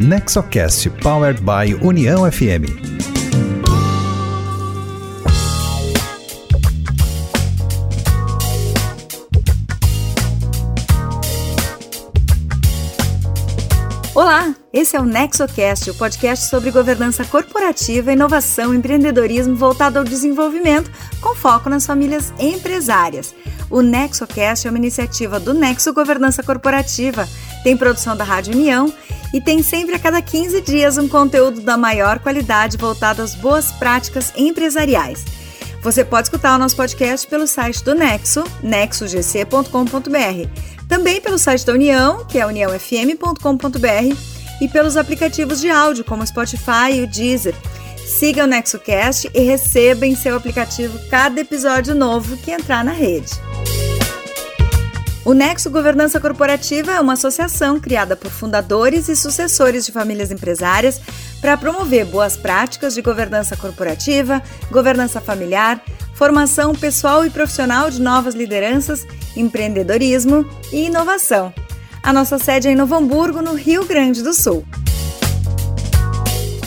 Nexocast Powered by União FM. Olá, esse é o NexoCast, o podcast sobre governança corporativa, inovação e empreendedorismo voltado ao desenvolvimento com foco nas famílias empresárias. O NexoCast é uma iniciativa do Nexo Governança Corporativa, tem produção da Rádio União e tem sempre a cada 15 dias um conteúdo da maior qualidade voltado às boas práticas empresariais. Você pode escutar o nosso podcast pelo site do Nexo, nexogc.com.br, também pelo site da União, que é uniãofm.com.br, e pelos aplicativos de áudio como o Spotify e o Deezer. Siga o NexoCast e receba em seu aplicativo cada episódio novo que entrar na rede. O Nexo Governança Corporativa é uma associação criada por fundadores e sucessores de famílias empresárias para promover boas práticas de governança corporativa, governança familiar, formação pessoal e profissional de novas lideranças, empreendedorismo e inovação. A nossa sede é em Novo Hamburgo, no Rio Grande do Sul.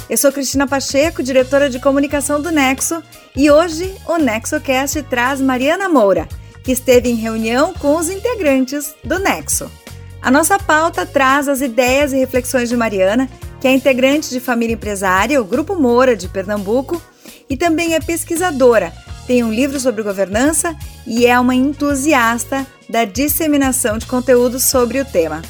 Eu sou Cristina Pacheco, diretora de comunicação do Nexo, e hoje o NexoCast traz Mariana Moura que esteve em reunião com os integrantes do Nexo. A nossa pauta traz as ideias e reflexões de Mariana, que é integrante de família empresária, o Grupo Moura de Pernambuco, e também é pesquisadora, tem um livro sobre governança e é uma entusiasta da disseminação de conteúdo sobre o tema.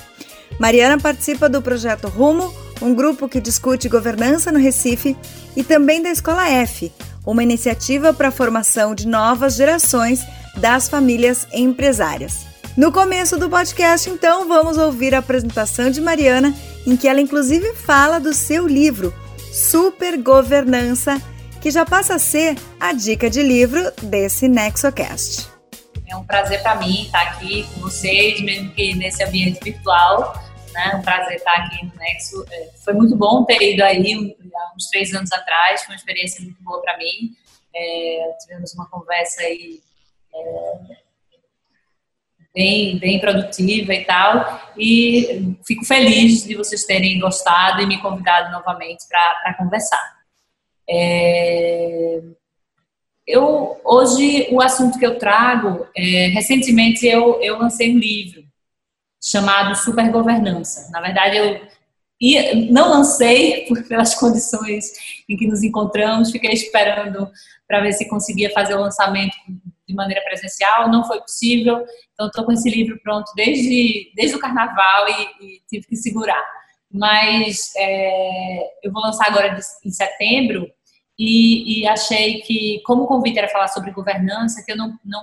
Mariana participa do projeto Rumo, um grupo que discute governança no Recife, e também da Escola F, uma iniciativa para a formação de novas gerações das famílias empresárias. No começo do podcast, então, vamos ouvir a apresentação de Mariana, em que ela inclusive fala do seu livro Super Governança, que já passa a ser a dica de livro desse NexoCast. É um prazer para mim estar aqui com vocês, mesmo que nesse ambiente virtual. Né? Um prazer estar aqui no Nexo. É, foi muito bom ter ido aí uns três anos atrás, foi uma experiência muito boa para mim. É, tivemos uma conversa aí é, bem, bem produtiva e tal. E fico feliz de vocês terem gostado e me convidado novamente para conversar. É, eu hoje o assunto que eu trago, é, recentemente eu, eu lancei um livro chamado Supergovernança. Na verdade eu ia, não lancei por, pelas condições em que nos encontramos, fiquei esperando para ver se conseguia fazer o lançamento de maneira presencial, não foi possível, então estou com esse livro pronto desde, desde o carnaval e, e tive que segurar. Mas é, eu vou lançar agora em setembro e, e, achei que, como o convite era falar sobre governança, que eu não, não,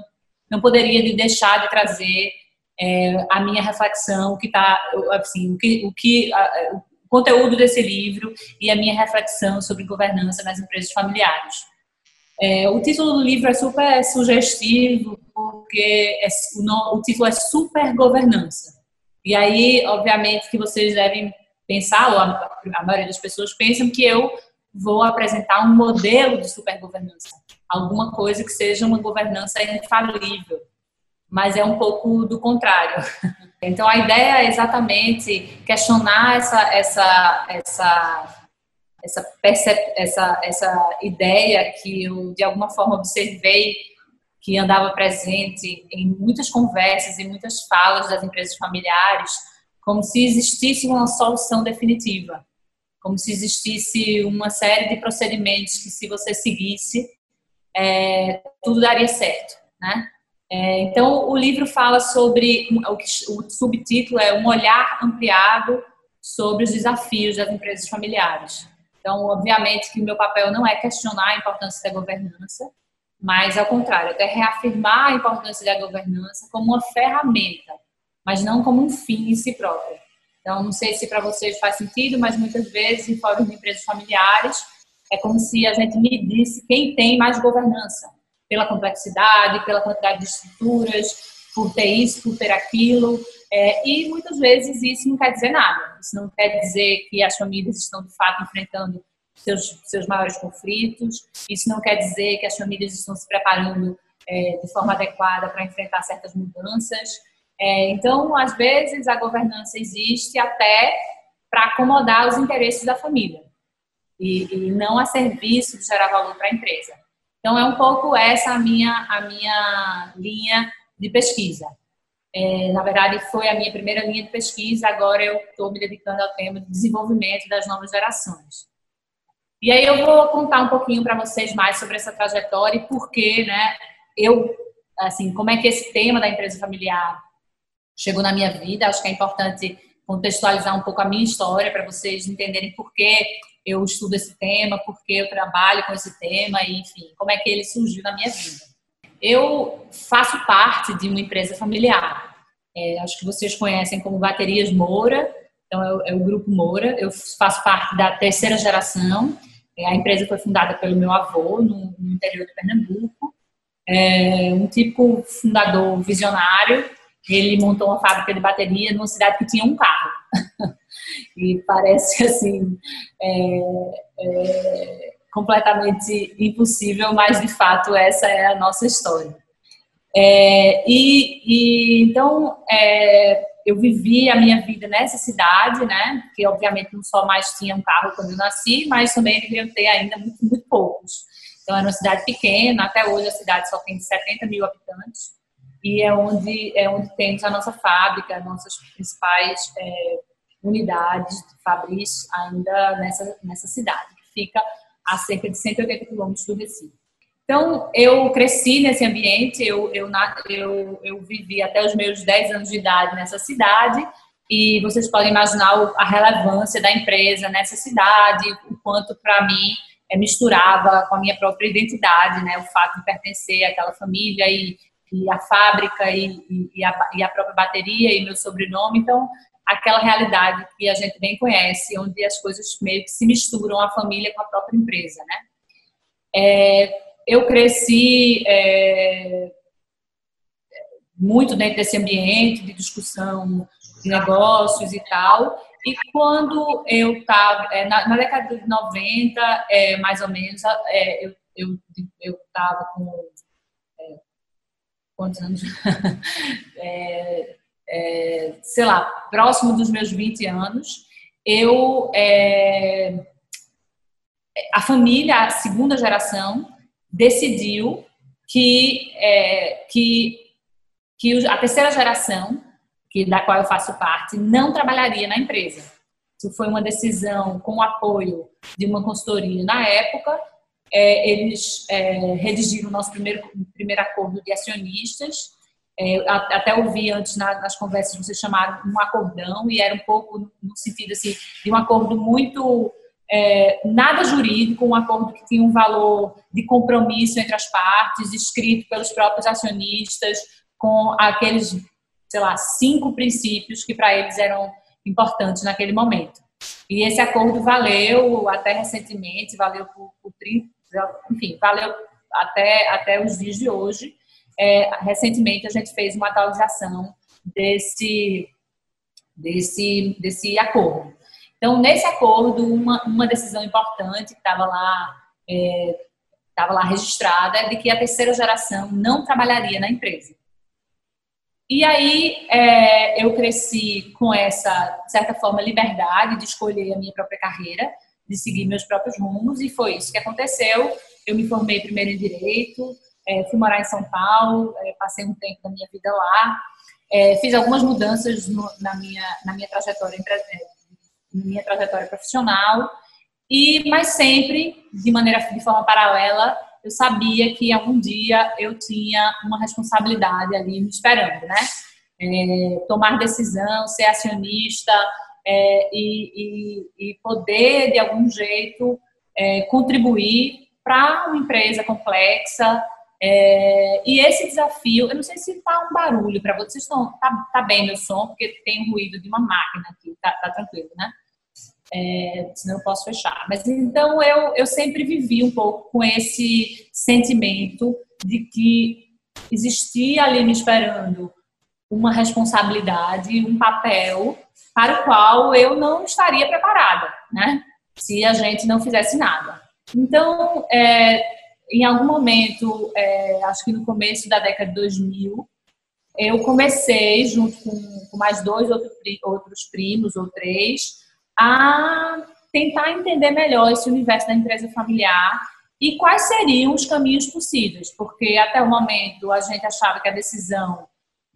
não poderia deixar de trazer é, a minha reflexão, que está, assim, o que, o que a, o conteúdo desse livro e a minha reflexão sobre governança nas empresas familiares. É, o título do livro é super sugestivo, porque é, o, o, título é Super Governança. E aí, obviamente, que vocês devem pensar, ou a, a maioria das pessoas pensam que eu vou apresentar um modelo de super governança, alguma coisa que seja uma governança infalível, mas é um pouco do contrário. Então, a ideia é exatamente questionar essa, essa, essa essa, essa, essa ideia que eu, de alguma forma, observei que andava presente em muitas conversas e muitas falas das empresas familiares, como se existisse uma solução definitiva, como se existisse uma série de procedimentos que, se você seguisse, é, tudo daria certo, né? É, então, o livro fala sobre, o, o subtítulo é Um Olhar Ampliado sobre os Desafios das Empresas Familiares. Então, obviamente que o meu papel não é questionar a importância da governança, mas ao contrário, até reafirmar a importância da governança como uma ferramenta, mas não como um fim em si próprio. Então, não sei se para vocês faz sentido, mas muitas vezes em fóruns de empresas familiares é como se a gente medisse quem tem mais governança, pela complexidade, pela quantidade de estruturas, por ter isso, por ter aquilo. É, e muitas vezes isso não quer dizer nada. Isso não quer dizer que as famílias estão de fato enfrentando seus, seus maiores conflitos. Isso não quer dizer que as famílias estão se preparando é, de forma adequada para enfrentar certas mudanças. É, então, às vezes, a governança existe até para acomodar os interesses da família e, e, não a serviço de gerar valor para a empresa. Então é um pouco essa a minha a minha linha de pesquisa. É, na verdade foi a minha primeira linha de pesquisa. Agora eu estou me dedicando ao tema de desenvolvimento das novas gerações. E aí eu vou contar um pouquinho para vocês mais sobre essa trajetória e por que, né? Eu assim como é que esse tema da empresa familiar chegou na minha vida. Acho que é importante contextualizar um pouco a minha história para vocês entenderem por que eu estudo esse tema, por que eu trabalho com esse tema e, enfim, como é que ele surgiu na minha vida. Eu faço parte de uma empresa familiar. É, acho que vocês conhecem como Baterias Moura, então é o, é o, Grupo Moura. Eu faço parte da terceira geração. É, a empresa foi fundada pelo meu avô no, no interior de Pernambuco. É um tipo fundador visionário ele montou uma fábrica de bateria numa cidade que tinha um carro. e parece assim é, é, completamente impossível, mas de fato essa é a nossa história. É, e, e, então é, eu vivi a minha vida nessa cidade, né? Que obviamente não só mais tinha um carro quando eu nasci, mas também deveriam ter ainda muito, muito poucos. Então era uma cidade pequena, até hoje a cidade só tem 70 mil habitantes e é onde, é onde temos a nossa fábrica, nossas principais é, unidades de fabris ainda nessa, nessa cidade, que fica a cerca de 180 quilômetros do Recife. Então, eu cresci nesse ambiente, eu, eu, eu, eu vivi até os meus 10 anos de idade nessa cidade, e vocês podem imaginar a relevância da empresa nessa cidade, o quanto para mim é, misturava com a minha própria identidade, né, o fato de pertencer àquela família e e a fábrica e, e, a, e, a, própria bateria e meu sobrenome. Então, aquela realidade que a gente bem conhece, onde as coisas meio que se misturam a família com a própria empresa, né? É, eu cresci é, muito dentro desse ambiente de discussão de negócios e tal. E quando eu estava, é, na, na, década de 90, é, mais ou menos, é, eu estava eu, eu com quantos anos? é, é, sei lá, próximo dos meus 20 anos, eu. É, a família, a segunda geração, decidiu que, é, que, que a terceira geração, que, da qual eu faço parte, não trabalharia na empresa. Isso foi uma decisão com o apoio de uma consultoria na época, é, eles é, redigiram o nosso primeiro, primeiro acordo de acionistas. É, até ouvi antes na, nas conversas, vocês chamaram um acordão, e era um pouco no sentido assim, de um acordo muito. É, nada jurídico, um acordo que tinha um valor de compromisso entre as partes, escrito pelos próprios acionistas, com aqueles, sei lá, cinco princípios que para eles eram importantes naquele momento. E esse acordo valeu até recentemente, valeu por, por 30, enfim, valeu até, até os dias de hoje. É, recentemente a gente fez uma atualização desse, desse, desse acordo. Então, nesse acordo, uma, uma decisão importante que estava lá, estava é, lá registrada é de que a terceira geração não trabalharia na empresa. E aí é, eu cresci com essa, de certa forma, liberdade de escolher a minha própria carreira de seguir meus próprios rumos e foi isso que aconteceu. Eu me formei primeiro em direito, é, fui morar em São Paulo, é, passei um tempo da minha vida lá, é, fiz algumas mudanças no, na minha na minha trajetória na minha trajetória profissional e mas sempre de maneira de forma paralela eu sabia que algum dia eu tinha uma responsabilidade ali me esperando, né? É, tomar decisão, ser acionista, é, e, e, e, poder, de algum jeito, é, contribuir para uma empresa complexa. É, e esse desafio, eu não sei se está um barulho para vocês, estão, tá, tá bem meu som, porque tem um ruído de uma máquina aqui, tá, tá tranquilo, né? É, senão eu posso fechar. Mas então eu, eu sempre vivi um pouco com esse sentimento de que existia ali me esperando uma responsabilidade, um papel para o qual eu não estaria preparada, né? Se a gente não fizesse nada. Então, é, em algum momento, é, acho que no começo da década de 2000, eu comecei, junto com, com mais dois outro, outros primos ou três, a tentar entender melhor esse universo da empresa familiar e quais seriam os caminhos possíveis, porque até o momento a gente achava que a decisão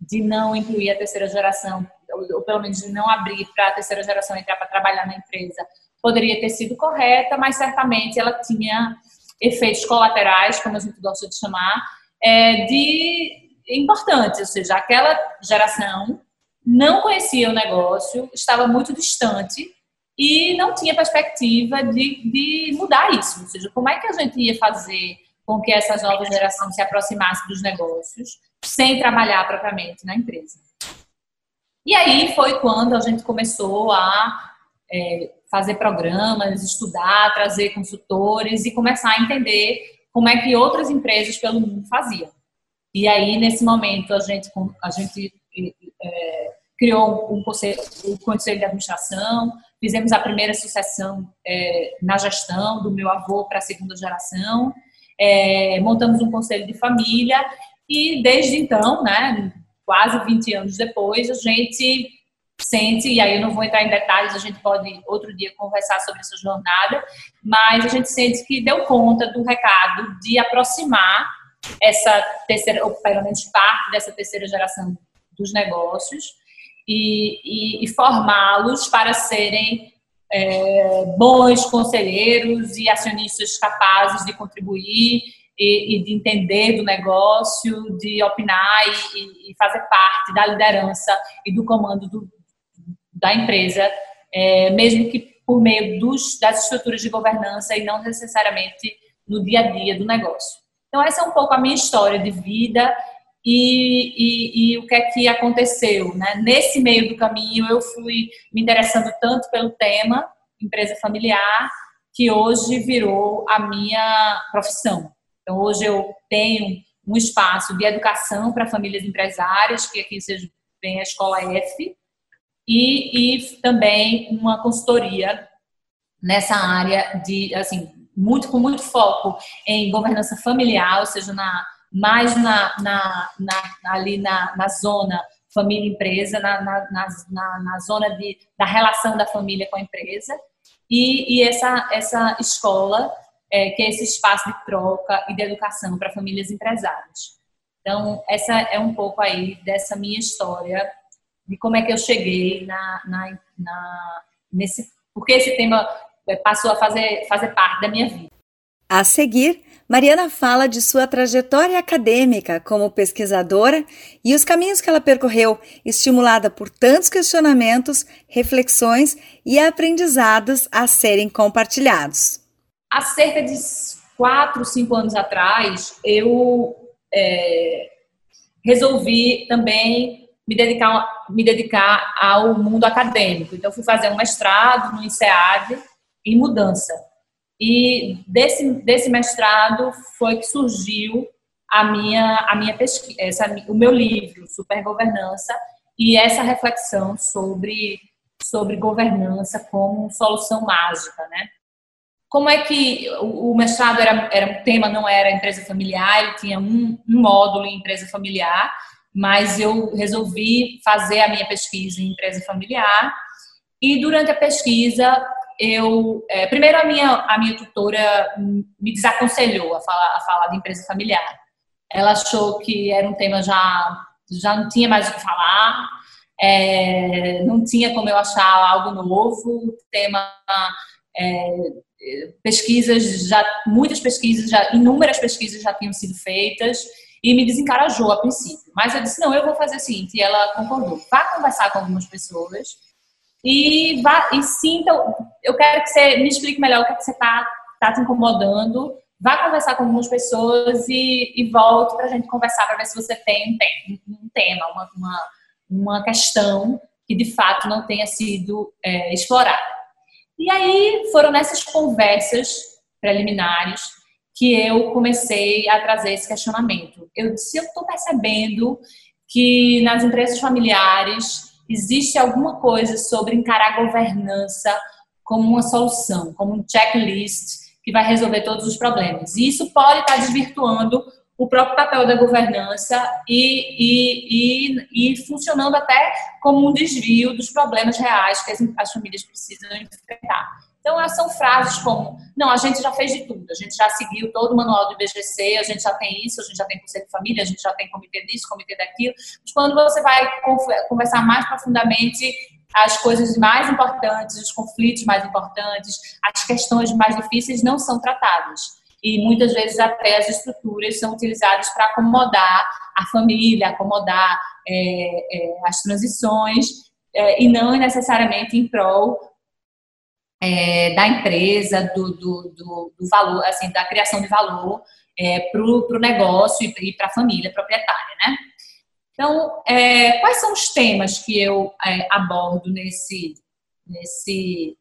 de não incluir a terceira geração, ou pelo menos de não abrir para a terceira geração entrar para trabalhar na empresa, poderia ter sido correta, mas certamente ela tinha efeitos colaterais, como a gente gosta de chamar, é, de importantes, ou seja, aquela geração não conhecia o negócio, estava muito distante e não tinha perspectiva de, de mudar isso. Ou seja, como é que a gente ia fazer com que essa nova geração se aproximasse dos negócios sem trabalhar propriamente na empresa? E aí foi quando a gente começou a é, fazer programas, estudar, trazer consultores e começar a entender como é que outras empresas pelo mundo faziam. E aí, nesse momento, a gente, a gente é, criou um conselho, um conselho de administração, Fizemos a primeira sucessão é, na gestão do meu avô para a segunda geração. É, montamos um conselho de família e desde então, né, quase 20 anos depois, a gente sente, e aí eu não vou entrar em detalhes, a gente pode outro dia conversar sobre essa jornada, mas a gente sente que deu conta do recado de aproximar essa terceira, ou pelo menos parte dessa terceira geração dos negócios, e, e, e formá-los para serem é, bons conselheiros e acionistas capazes de contribuir e, e de entender do negócio, de opinar e, e, fazer parte da liderança e do comando do, da empresa, é, mesmo que por meio dos, das estruturas de governança e não necessariamente no dia a dia do negócio. Então, essa é um pouco a minha história de vida e, e, e, o que é que aconteceu. Né? Nesse meio do caminho, eu fui me interessando tanto pelo tema empresa familiar, que hoje virou a minha profissão. Então, hoje eu tenho um espaço de educação para famílias empresárias, que aqui seja bem a Escola F, e, e também uma consultoria nessa área de, assim, muito com muito foco em governança familiar, ou seja, na mais na, na, na ali na, na zona família-empresa, na, na, na, na, zona de, da relação da família com a empresa, e, e essa, essa escola, é, que é esse espaço de troca e de educação para famílias empresárias. Então, essa é um pouco aí dessa minha história, de como é que eu cheguei na, na, na nesse, porque esse tema é, passou a fazer, fazer parte da minha vida. A seguir, Mariana fala de sua trajetória acadêmica como pesquisadora e os caminhos que ela percorreu, estimulada por tantos questionamentos, reflexões e aprendizados a serem compartilhados. Há cerca de quatro, cinco anos atrás, eu é, resolvi também me dedicar, me dedicar ao mundo acadêmico. Então, fui fazer um mestrado no INSEAD em mudança. E desse, desse mestrado foi que surgiu a minha, a minha pesquisa, essa, o meu livro, Supergovernança, e essa reflexão sobre, sobre governança como solução mágica, né? Como é que o, mestrado era, era o tema não era empresa familiar, ele tinha um, um módulo em empresa familiar, mas eu resolvi fazer a minha pesquisa em empresa familiar e durante a pesquisa eu é, primeiro a minha a minha tutora me desaconselhou a falar a falar de empresa familiar. Ela achou que era um tema já já não tinha mais o que falar, é, não tinha como eu achar algo novo. O tema é, pesquisas já muitas pesquisas já inúmeras pesquisas já tinham sido feitas e me desencarajou a princípio. Mas eu disse não, eu vou fazer o seguinte. E ela concordou. Vá conversar com algumas pessoas e, vá, e sinta. Eu quero que você me explique melhor o que, é que você está tá te incomodando. Vá conversar com algumas pessoas e, e volte para a gente conversar para ver se você tem um, um tema, uma, uma, uma, questão que de fato não tenha sido é, explorada. E aí foram nessas conversas preliminares que eu comecei a trazer esse questionamento. Eu disse, eu estou percebendo que nas empresas familiares existe alguma coisa sobre encarar a governança como uma solução, como um checklist que vai resolver todos os problemas. E isso pode estar desvirtuando o próprio papel da governança e, e, e, e, funcionando até como um desvio dos problemas reais que as, as famílias precisam enfrentar. Então, são frases como: não, a gente já fez de tudo, a gente já seguiu todo o manual do IBGC, a gente já tem isso, a gente já tem conselho de família, a gente já tem comitê disso, comitê daquilo. Mas quando você vai conversar mais profundamente, as coisas mais importantes, os conflitos mais importantes, as questões mais difíceis não são tratadas e muitas vezes até as estruturas são utilizadas para acomodar a família, acomodar é, é, as transições é, e não necessariamente em prol é, da empresa, do, do, do, do, valor, assim, da criação de valor é, para o negócio e para a família proprietária, né? Então, é, quais são os temas que eu abordo nesse, nesse,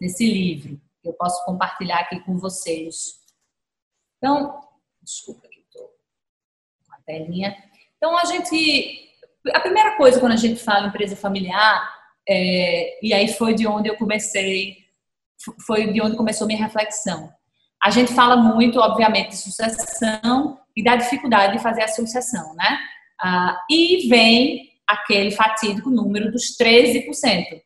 nesse livro? Eu posso compartilhar aqui com vocês. Então, desculpa que estou com a telinha. Então, a gente. A primeira coisa quando a gente fala empresa familiar, é, e aí foi de onde eu comecei, foi de onde começou minha reflexão. A gente fala muito, obviamente, de sucessão e da dificuldade de fazer a sucessão, né? Ah, e vem aquele fatídico número dos 13%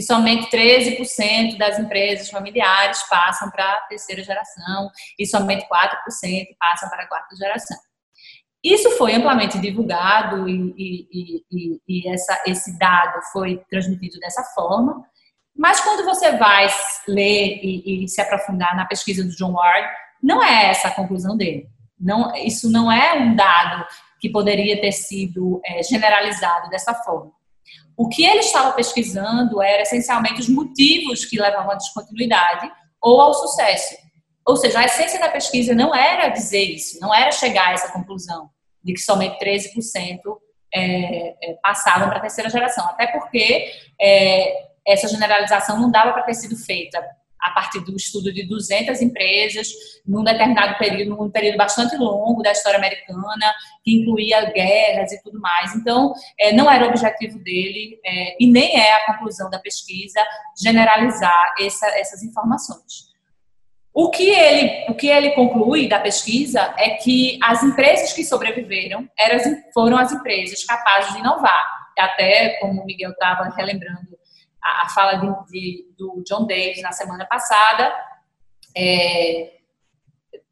e somente 13% das empresas familiares passam para a terceira geração e somente 4% passam para a quarta geração. Isso foi amplamente divulgado e, e, e, e essa, esse dado foi transmitido dessa forma, mas quando você vai ler e, se aprofundar na pesquisa do John Ward, não é essa a conclusão dele. Não, isso não é um dado que poderia ter sido é, generalizado dessa forma. O que ele estava pesquisando era essencialmente os motivos que levavam à descontinuidade ou ao sucesso. Ou seja, a essência da pesquisa não era dizer isso, não era chegar a essa conclusão de que somente 13% é, é, passavam para a terceira geração. Até porque é, essa generalização não dava para ter sido feita a partir do estudo de 200 empresas, num determinado período, num período bastante longo da história americana, que incluía guerras e tudo mais. Então, é, não era o objetivo dele, é, e nem é a conclusão da pesquisa, generalizar essa, essas informações. O que, ele, o que ele conclui da pesquisa é que as empresas que sobreviveram eram, foram as empresas capazes de inovar. Até, como o Miguel estava relembrando a, a fala de, de, do John Davis na semana passada, é,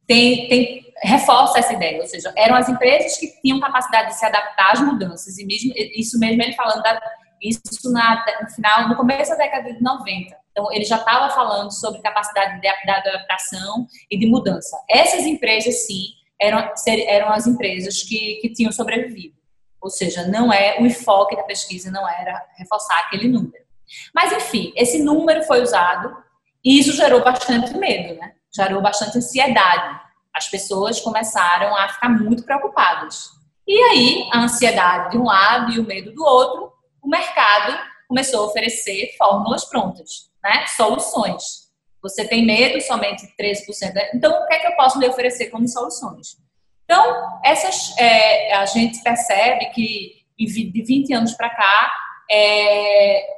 tem, tem, reforça essa ideia, ou seja, eram as empresas que tinham capacidade de se adaptar às mudanças, e mesmo, isso mesmo ele falando da, isso na, no final, no começo da década de 90. Então, ele já estava falando sobre capacidade de, de adaptação e de mudança. Essas empresas, sim, eram, eram as empresas que, que tinham sobrevivido. Ou seja, não é o enfoque da pesquisa não era reforçar aquele número. Mas, enfim, esse número foi usado e isso gerou bastante medo, né? Gerou bastante ansiedade. As pessoas começaram a ficar muito preocupadas. E aí, a ansiedade de um lado e o medo do outro, o mercado começou a oferecer fórmulas prontas, né? Soluções. Você tem medo, somente 13%. Então, o que é que eu posso lhe oferecer como soluções? Então, essas, é, a gente percebe que de 20 anos para cá, é,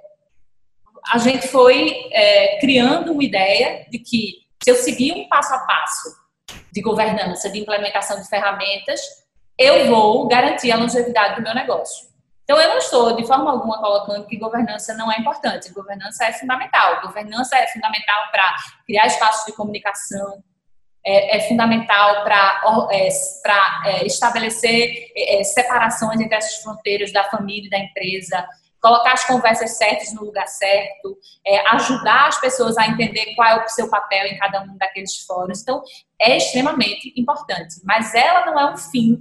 a gente foi é, criando uma ideia de que se eu seguir um passo a passo de governança, de implementação de ferramentas, eu vou garantir a longevidade do meu negócio. Então, eu não estou de forma alguma colocando que governança não é importante. Governança é fundamental. Governança é fundamental para criar espaços de comunicação, é, é fundamental para é, é, estabelecer é, separações entre essas fronteiras da família e da empresa, colocar as conversas certas no lugar certo, é, ajudar as pessoas a entender qual é o seu papel em cada um daqueles fóruns. Então, é extremamente importante. Mas ela não é um fim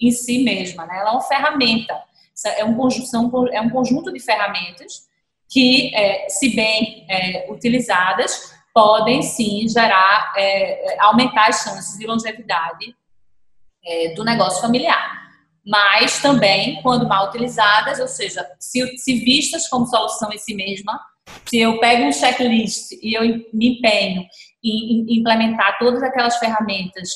em si mesma, né? ela é uma ferramenta. É um conjunto, é um conjunto de ferramentas que, é, se bem é, utilizadas, podem sim gerar, é, aumentar as chances de longevidade é, do negócio familiar mas também, quando mal utilizadas, ou seja, se, se vistas como solução em si mesma, se eu pego um checklist e eu me empenho em, implementar todas aquelas ferramentas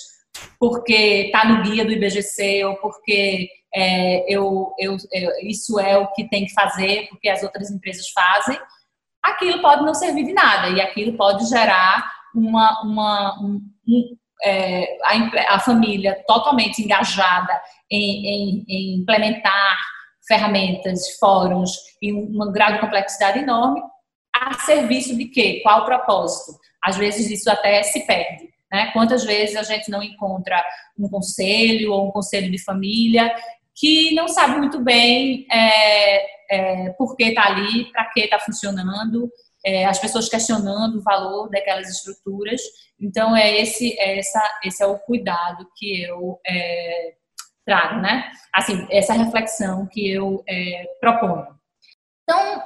porque está no guia do IBGC ou porque é, eu, eu, eu, isso é o que tem que fazer porque as outras empresas fazem, aquilo pode não servir de nada e aquilo pode gerar uma, uma um, um, é, a, a, família totalmente engajada em, em, em implementar ferramentas, fóruns e um grau de complexidade enorme, a serviço de quê? Qual o propósito? Às vezes isso até se perde. Né? Quantas vezes a gente não encontra um conselho ou um conselho de família que não sabe muito bem é, é, por que está ali, para que está funcionando, é, as pessoas questionando o valor daquelas estruturas. Então, é esse, é essa, esse é o cuidado que eu é, trago, né? Assim, essa reflexão que eu é, proponho. Então,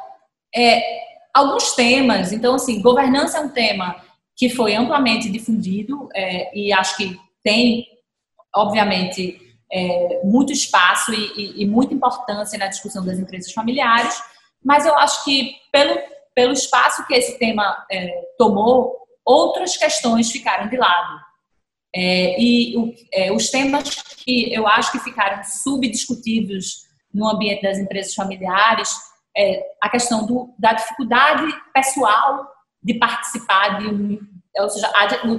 é, alguns temas, então, assim, governança é um tema que foi amplamente difundido é, e acho que tem, obviamente, muito espaço e, e, e, muita importância na discussão das empresas familiares, mas eu acho que pelo, pelo espaço que esse tema é, tomou, outras questões ficaram de lado. É, e o, é, os temas que eu acho que ficaram subdiscutidos no ambiente das empresas familiares é a questão do, da dificuldade pessoal de participar de um, ou seja,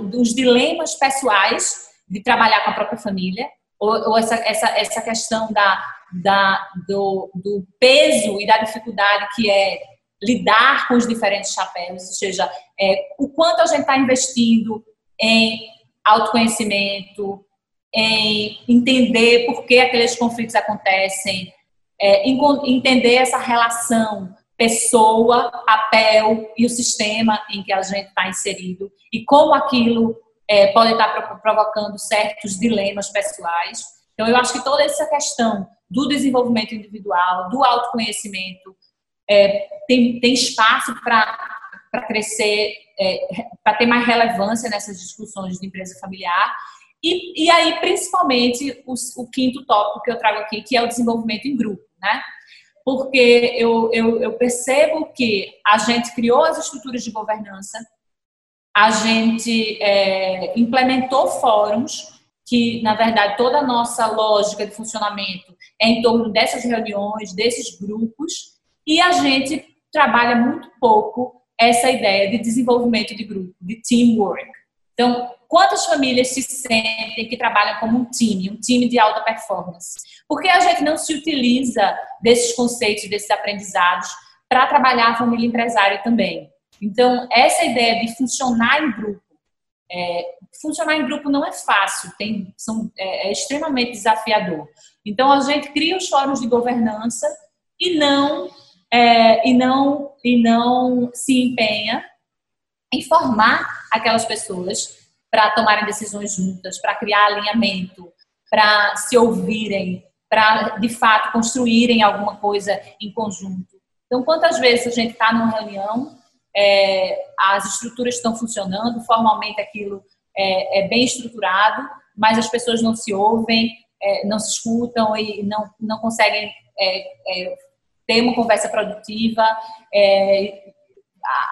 dos dilemas pessoais de trabalhar com a própria família, ou, ou essa, essa, essa questão da, da, do, do peso e da dificuldade que é lidar com os diferentes chapéus, ou seja, é, o quanto a gente está investindo em autoconhecimento, em entender por que aqueles conflitos acontecem, é, entender essa relação pessoa, papel e o sistema em que a gente está inserido e como aquilo é, pode estar tá provocando certos dilemas pessoais. Então, eu acho que toda essa questão do desenvolvimento individual, do autoconhecimento, é, tem, tem espaço para crescer, é, para ter mais relevância nessas discussões de empresa familiar. E, e aí, principalmente, o, o quinto tópico que eu trago aqui, que é o desenvolvimento em grupo, né? porque eu, eu, eu percebo que a gente criou as estruturas de governança, a gente é, implementou fóruns, que na verdade toda a nossa lógica de funcionamento é em torno dessas reuniões, desses grupos, e a gente trabalha muito pouco essa ideia de desenvolvimento de grupo, de teamwork. Então, quantas famílias se sentem que trabalham como um time, um time de alta performance? Por que a gente não se utiliza desses conceitos, desses aprendizados, para trabalhar a família empresária também? Então, essa ideia de funcionar em grupo, é, funcionar em grupo não é fácil, tem, são, é, é extremamente desafiador. Então, a gente cria os fóruns de governança e não, é, e não, e não se empenha em formar aquelas pessoas para tomarem decisões juntas, para criar alinhamento, para se ouvirem, para de fato construírem alguma coisa em conjunto. Então, quantas vezes a gente está numa reunião, é, as estruturas estão funcionando, formalmente aquilo é, é, bem estruturado, mas as pessoas não se ouvem, é, não se escutam e não, não conseguem é, é, ter uma conversa produtiva,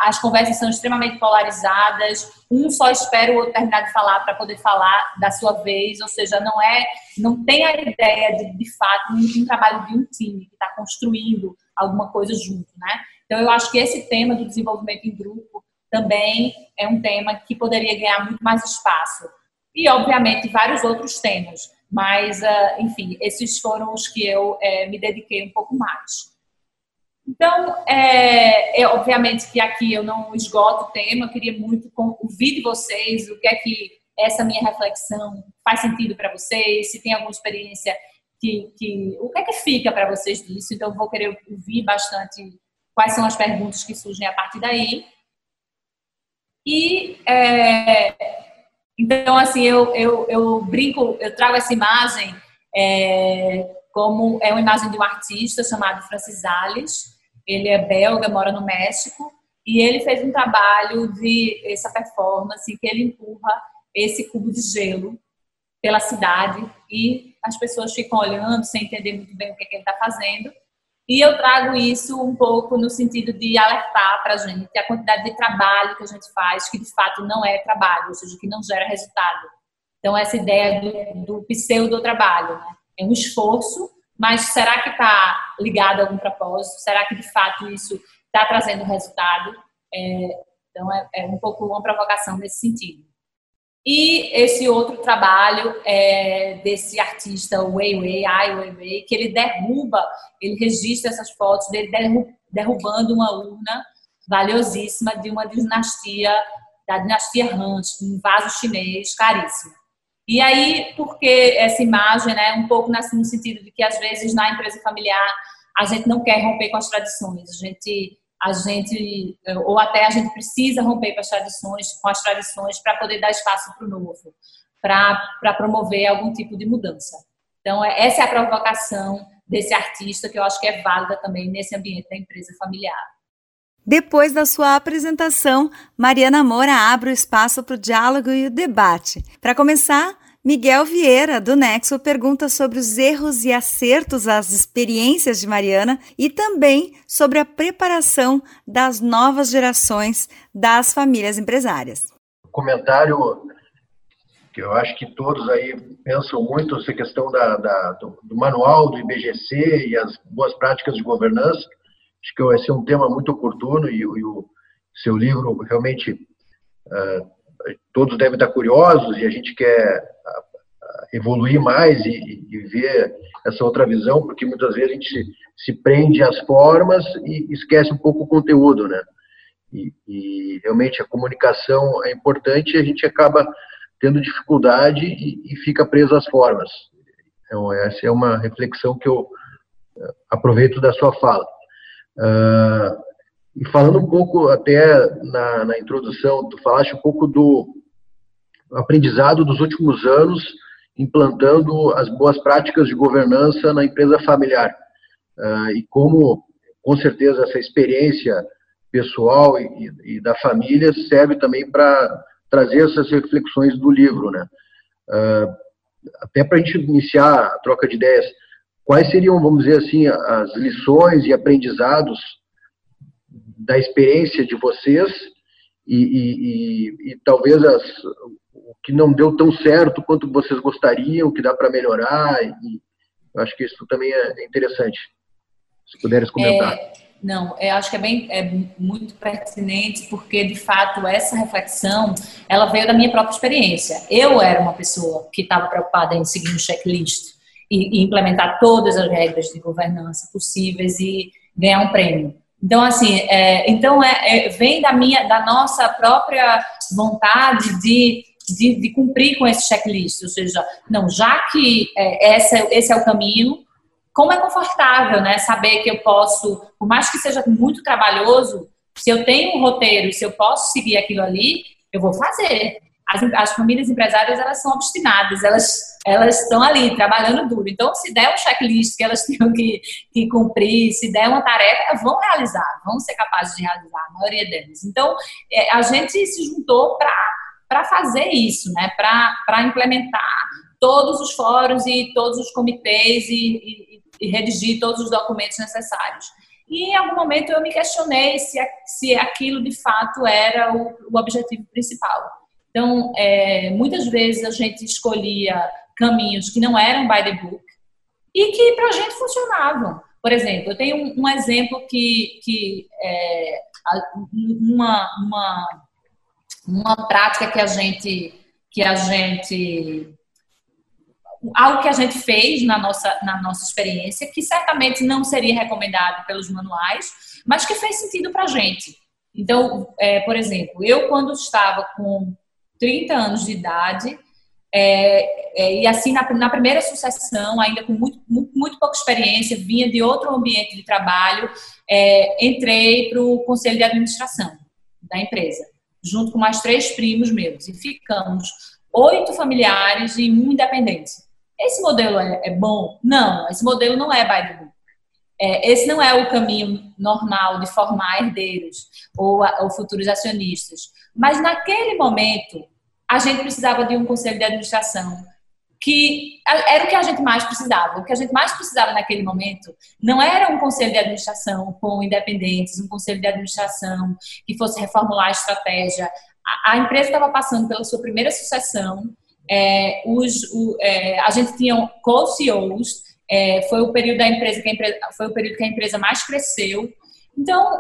as conversas são extremamente polarizadas, um só espera o outro terminar de falar para poder falar da sua vez, ou seja, não é, não tem a ideia de, de fato, um, um trabalho de um time que está construindo alguma coisa junto, né? Então, eu acho que esse tema do desenvolvimento em grupo também é um tema que poderia ganhar muito mais espaço. E, obviamente, vários outros temas. Mas, ah, enfim, esses foram os que eu é, me dediquei um pouco mais. Então, é, é, obviamente que aqui eu não esgoto o tema, eu queria muito ouvir de vocês o que é que essa minha reflexão faz sentido para vocês, se tem alguma experiência que, que o que é que fica para vocês disso. Então, eu vou querer ouvir bastante quais são as perguntas que surgem a partir daí. E, é, então, assim, eu, eu, eu brinco, eu trago essa imagem é, como é uma imagem de um artista chamado Francis Alves, ele é belga, mora no México, e ele fez um trabalho de essa performance que ele empurra esse cubo de gelo pela cidade e as pessoas ficam olhando sem entender muito bem o que, é que ele está fazendo. E eu trago isso um pouco no sentido de alertar para a gente a quantidade de trabalho que a gente faz, que de fato não é trabalho, ou seja, que não gera resultado. Então, essa ideia do, do pseudo-trabalho, né? É um esforço mas será que está ligado a algum propósito? Será que de fato isso está trazendo resultado? É, então é, é, um pouco uma provocação nesse sentido. E esse outro trabalho é desse artista Wei Wei, Ai Weiwei, que ele derruba, ele registra essas fotos dele derrubando uma urna valiosíssima de uma dinastia, da dinastia Han, um vaso chinês caríssimo. E aí, porque essa imagem, né, um pouco no sentido de que às vezes na empresa familiar a gente não quer romper com as tradições, a gente a gente ou até a gente precisa romper com as tradições, com as tradições para poder dar espaço para o novo, para promover algum tipo de mudança. Então, é, essa é a provocação desse artista que eu acho que é válida também nesse ambiente da empresa familiar. Depois da sua apresentação, Mariana Moura abre o espaço para o diálogo e o debate. Para começar, Miguel Vieira, do Nexo, pergunta sobre os erros e acertos às experiências de Mariana e também sobre a preparação das novas gerações das famílias empresárias. Comentário que eu acho que todos aí pensam muito essa questão da, da do, do, manual do IBGC e as boas práticas de governança. Acho que vai ser um tema muito oportuno e, e o seu livro realmente uh, todos devem estar curiosos e a gente quer evoluir mais e, e, ver essa outra visão, porque muitas vezes a gente se, se prende às formas e esquece um pouco o conteúdo, né? E, e, realmente a comunicação é importante e a gente acaba tendo dificuldade e, e fica preso às formas. Então, essa é uma reflexão que eu aproveito da sua fala. Uh, e falando um pouco até na, na introdução, tu falaste um pouco do aprendizado dos últimos anos implantando as boas práticas de governança na empresa familiar. Uh, e como, com certeza, essa experiência pessoal e, e da família serve também para trazer essas reflexões do livro, né? Uh, até para a gente iniciar a troca de ideias, quais seriam, vamos dizer assim, as lições e aprendizados da experiência de vocês e, e, e, e talvez as, o que não deu tão certo quanto vocês gostariam, o que dá para melhorar. Acho que isso também é interessante. Se puderes comentar. É, não, eu acho que é bem é muito pertinente porque de fato essa reflexão ela veio da minha própria experiência. Eu era uma pessoa que estava preocupada em seguir um checklist e, e implementar todas as regras de governança possíveis e ganhar um prêmio. Então, assim, é, então é, é, vem da minha, da nossa própria vontade de, de, de, cumprir com esse checklist, ou seja, não, já que é, esse, esse é o caminho, como é confortável, né? Saber que eu posso, por mais que seja muito trabalhoso, se eu tenho um roteiro, se eu posso seguir aquilo ali, eu vou fazer as, as famílias empresárias elas são obstinadas, elas elas estão ali trabalhando duro. Então, se der um checklist que elas tenham que, que cumprir, se der uma tarefa, vão realizar, vão ser capazes de realizar, a maioria delas. Então, é, a gente se juntou para fazer isso, né? para implementar todos os fóruns e todos os comitês e, e, e, redigir todos os documentos necessários. E em algum momento eu me questionei se, se aquilo de fato era o, o objetivo principal. Então, é, muitas vezes a gente escolhia caminhos que não eram by the book e que para a gente funcionavam. Por exemplo, eu tenho um, um exemplo que, que é uma, uma, uma prática que a gente que a gente algo que a gente fez na nossa, na nossa experiência, que certamente não seria recomendado pelos manuais, mas que fez sentido para a gente. Então, é, por exemplo, eu quando estava com 30 anos de idade, é, é, e assim, na, na, primeira sucessão, ainda com muito, muito, muito, pouca experiência, vinha de outro ambiente de trabalho, é, entrei para o conselho de administração da empresa, junto com mais três primos meus, e ficamos oito familiares e um independente. Esse modelo é, é bom? Não, esse modelo não é by the book. É, esse não é o caminho normal de formar herdeiros ou, ou futuros acionistas. Mas naquele momento, a gente precisava de um conselho de administração que era o que a gente mais precisava. O que a gente mais precisava naquele momento não era um conselho de administração com independentes, um conselho de administração que fosse reformular a estratégia. A, a empresa estava passando pela sua primeira sucessão, é, os, o, é, a gente tinha co-CEOs, é, foi o período da empresa que a empresa, foi o período que a empresa mais cresceu. Então,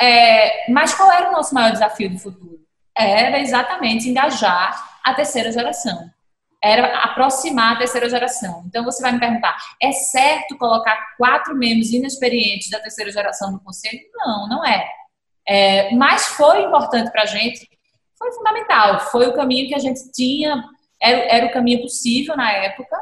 é, mas qual era o nosso maior desafio do futuro? era exatamente engajar a terceira geração. Era aproximar a terceira geração. Então você vai me perguntar: é certo colocar quatro membros inexperientes da terceira geração no conselho? Não, não é. é mas foi importante para a gente, foi fundamental. Foi o caminho que a gente tinha, era, era o caminho possível na época.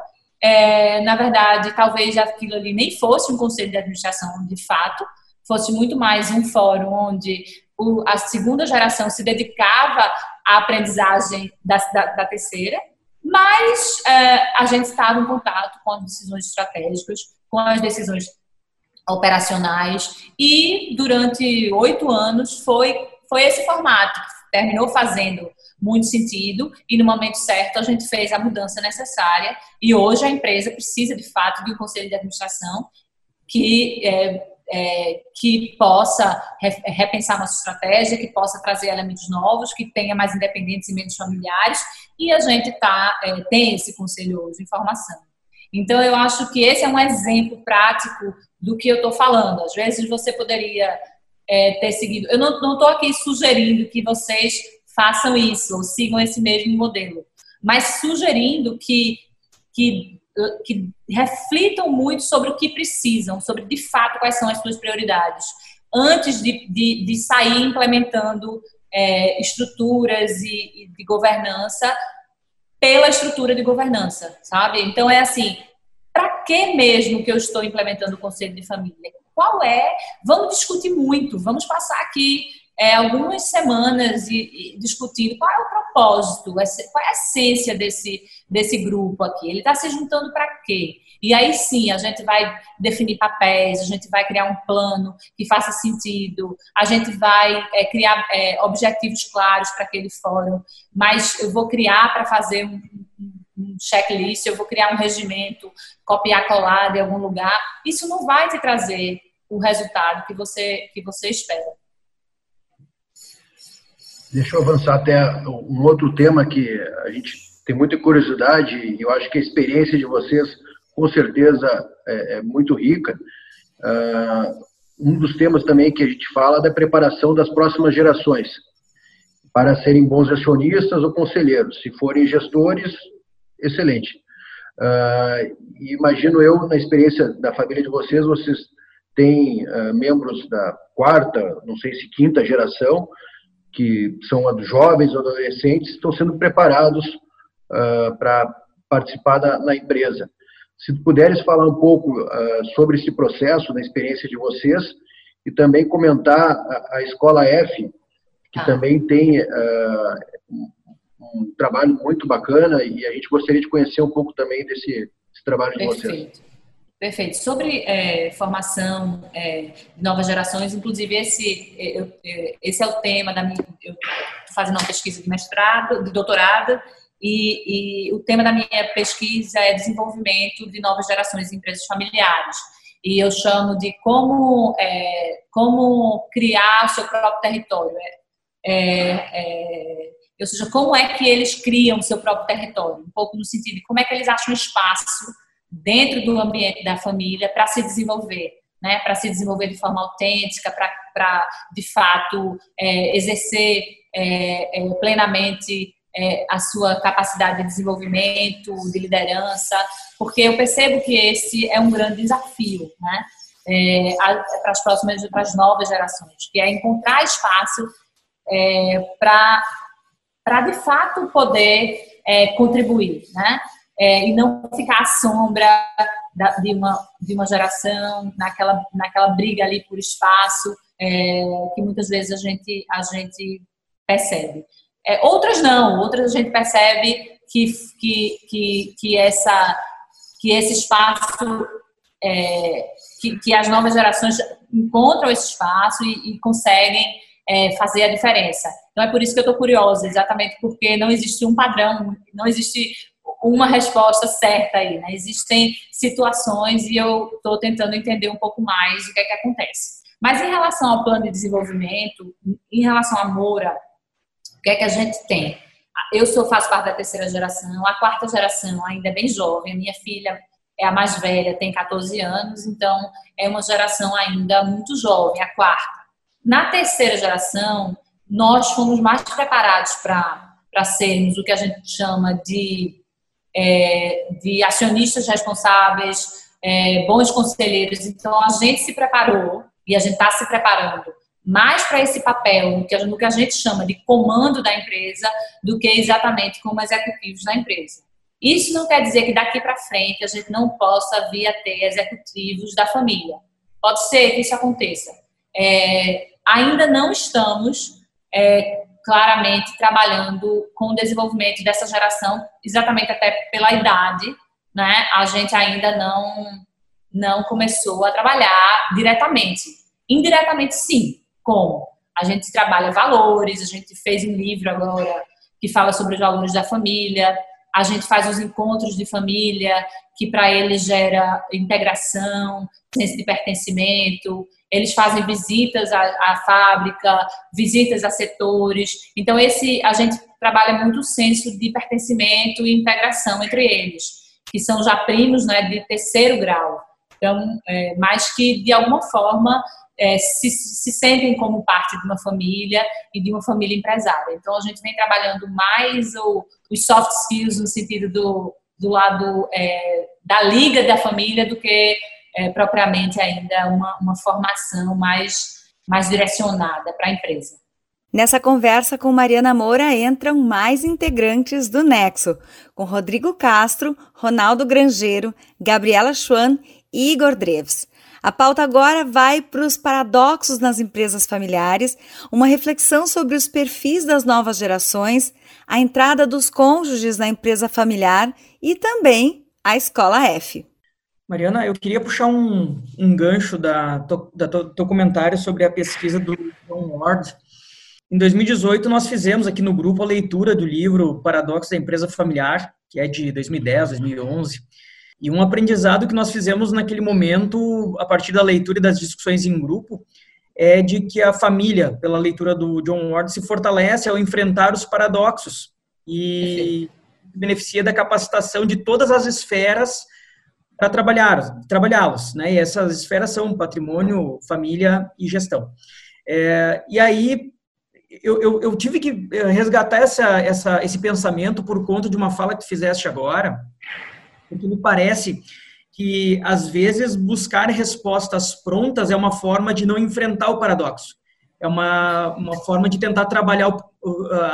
É, na verdade, talvez aquilo ali nem fosse um conselho de administração de fato, fosse muito mais um fórum onde o, a segunda geração se dedicava à aprendizagem da, da, da terceira, mas é, a gente estava em contato com as decisões estratégicas, com as decisões operacionais e durante oito anos foi, foi esse formato que terminou fazendo muito sentido e no momento certo a gente fez a mudança necessária e hoje a empresa precisa de fato de um conselho de administração que é, é, que possa repensar nossa estratégia, que possa trazer elementos novos, que tenha mais independentes e menos familiares, e a gente tá, é, tem esse conselho hoje de formação. Então, eu acho que esse é um exemplo prático do que eu estou falando. Às vezes você poderia é, ter seguido. Eu não estou aqui sugerindo que vocês façam isso ou sigam esse mesmo modelo, mas sugerindo que, que que reflitam muito sobre o que precisam, sobre de fato quais são as suas prioridades, antes de, de, de sair implementando é, estruturas e, e de governança pela estrutura de governança, sabe? Então é assim, para que mesmo que eu estou implementando o conselho de família? Qual é? Vamos discutir muito, vamos passar aqui é, algumas semanas e, e, discutindo qual é o propósito, qual é a essência desse, desse grupo aqui. Ele está se juntando para quê? E aí sim, a gente vai definir papéis, a gente vai criar um plano que faça sentido, a gente vai é, criar é, objetivos claros para aquele fórum, mas eu vou criar para fazer um, um checklist, eu vou criar um regimento, copiar, colar em algum lugar. Isso não vai te trazer o resultado que você, que você espera. Deixa eu avançar até um outro tema que a gente tem muita curiosidade e eu acho que a experiência de vocês, com certeza, é, é muito rica. Uh, um dos temas também que a gente fala é da preparação das próximas gerações para serem bons acionistas ou conselheiros. Se forem gestores, excelente. Uh, imagino eu, na experiência da família de vocês, vocês têm uh, membros da quarta, não sei se quinta geração, que são jovens ou adolescentes, estão sendo preparados uh, para participar da, na empresa. Se puderes falar um pouco uh, sobre esse processo, na experiência de vocês, e também comentar a, a Escola F, que ah. também tem uh, um, um trabalho muito bacana, e a gente gostaria de conhecer um pouco também desse, desse trabalho de Perfeito. vocês. Perfeito. Sobre é, formação é, de novas gerações, inclusive esse, é, eu, é, esse é o tema da minha. Eu estou fazendo uma pesquisa de mestrado, de doutorado, e, e, o tema da minha pesquisa é desenvolvimento de novas gerações de empresas familiares. E eu chamo de como, é, como criar o seu próprio território. É, é, ou seja, como é que eles criam o seu próprio território? Um pouco no sentido de como é que eles acham espaço dentro do ambiente da família para se desenvolver, né? Para se desenvolver de forma autêntica, para de fato é, exercer é, é, plenamente é, a sua capacidade de desenvolvimento, de liderança, porque eu percebo que esse é um grande desafio, né? É, para as próximas, para as novas gerações, que é encontrar espaço é, para de fato poder contribuir, né? É, e não ficar à sombra da, de, uma, de uma geração, naquela, naquela briga ali por espaço, é, que muitas vezes a gente, a gente percebe. É, outras não, outras a gente percebe que, que, que, que, essa, que esse espaço, é, que, que as novas gerações encontram esse espaço e, e conseguem é, fazer a diferença. Então é por isso que eu estou curiosa, exatamente porque não existe um padrão, não existe uma resposta certa aí, né? Existem situações e eu estou tentando entender um pouco mais o que é que acontece. Mas em relação ao plano de desenvolvimento, em relação à Moura, o que é que a gente tem? Eu sou faço parte da terceira geração, a quarta geração ainda é bem jovem, a minha filha é a mais velha, tem 14 anos, então é uma geração ainda muito jovem, a quarta. Na terceira geração, nós fomos mais preparados para sermos o que a gente chama de, é, de acionistas responsáveis, é, bons conselheiros. Então, a gente se preparou e a gente está se preparando mais para esse papel, que, no que a gente chama de comando da empresa, do que exatamente como executivos da empresa. Isso não quer dizer que daqui para frente a gente não possa vir a ter executivos da família. Pode ser que isso aconteça. É, ainda não estamos é, claramente trabalhando com o desenvolvimento dessa geração, exatamente até pela idade, né? A gente ainda não não começou a trabalhar diretamente. Indiretamente, sim. Como? A gente trabalha valores, a gente fez um livro agora que fala sobre os valores da família, a gente faz os encontros de família, que para eles gera integração, senso de pertencimento, eles fazem visitas à, à, fábrica, visitas a setores. Então, esse a gente trabalha muito o senso de pertencimento e integração entre eles, que são já primos né, de terceiro grau. Então, é, mas que de alguma forma é, se, se sentem como parte de uma família e de uma família empresária. Então, a gente vem trabalhando mais o, os soft skills no sentido do, do lado é, da liga da família do que é, propriamente ainda uma, uma formação mais, mais direcionada para a empresa. Nessa conversa com Mariana Moura entram mais integrantes do Nexo, com Rodrigo Castro, Ronaldo Grangeiro, Gabriela Schwan e Igor Dreves. A pauta agora vai para os paradoxos nas empresas familiares, uma reflexão sobre os perfis das novas gerações, a entrada dos cônjuges na empresa familiar e também a escola F. Mariana, eu queria puxar um, um gancho da, da teu comentário sobre a pesquisa do John Ward. Em 2018, nós fizemos aqui no grupo a leitura do livro Paradoxo da Empresa Familiar, que é de 2010, 2011. E um aprendizado que nós fizemos naquele momento, a partir da leitura e das discussões em grupo, é de que a família, pela leitura do John Ward, se fortalece ao enfrentar os paradoxos e beneficia da capacitação de todas as esferas para trabalhar, trabalhá-los, né? E essas esferas são patrimônio, família e gestão. É, e aí eu, eu, eu, tive que resgatar essa, essa, esse pensamento por conta de uma fala que fizeste agora, porque me parece que, às vezes, buscar respostas prontas é uma forma de não enfrentar o paradoxo. É uma, uma forma de tentar trabalhar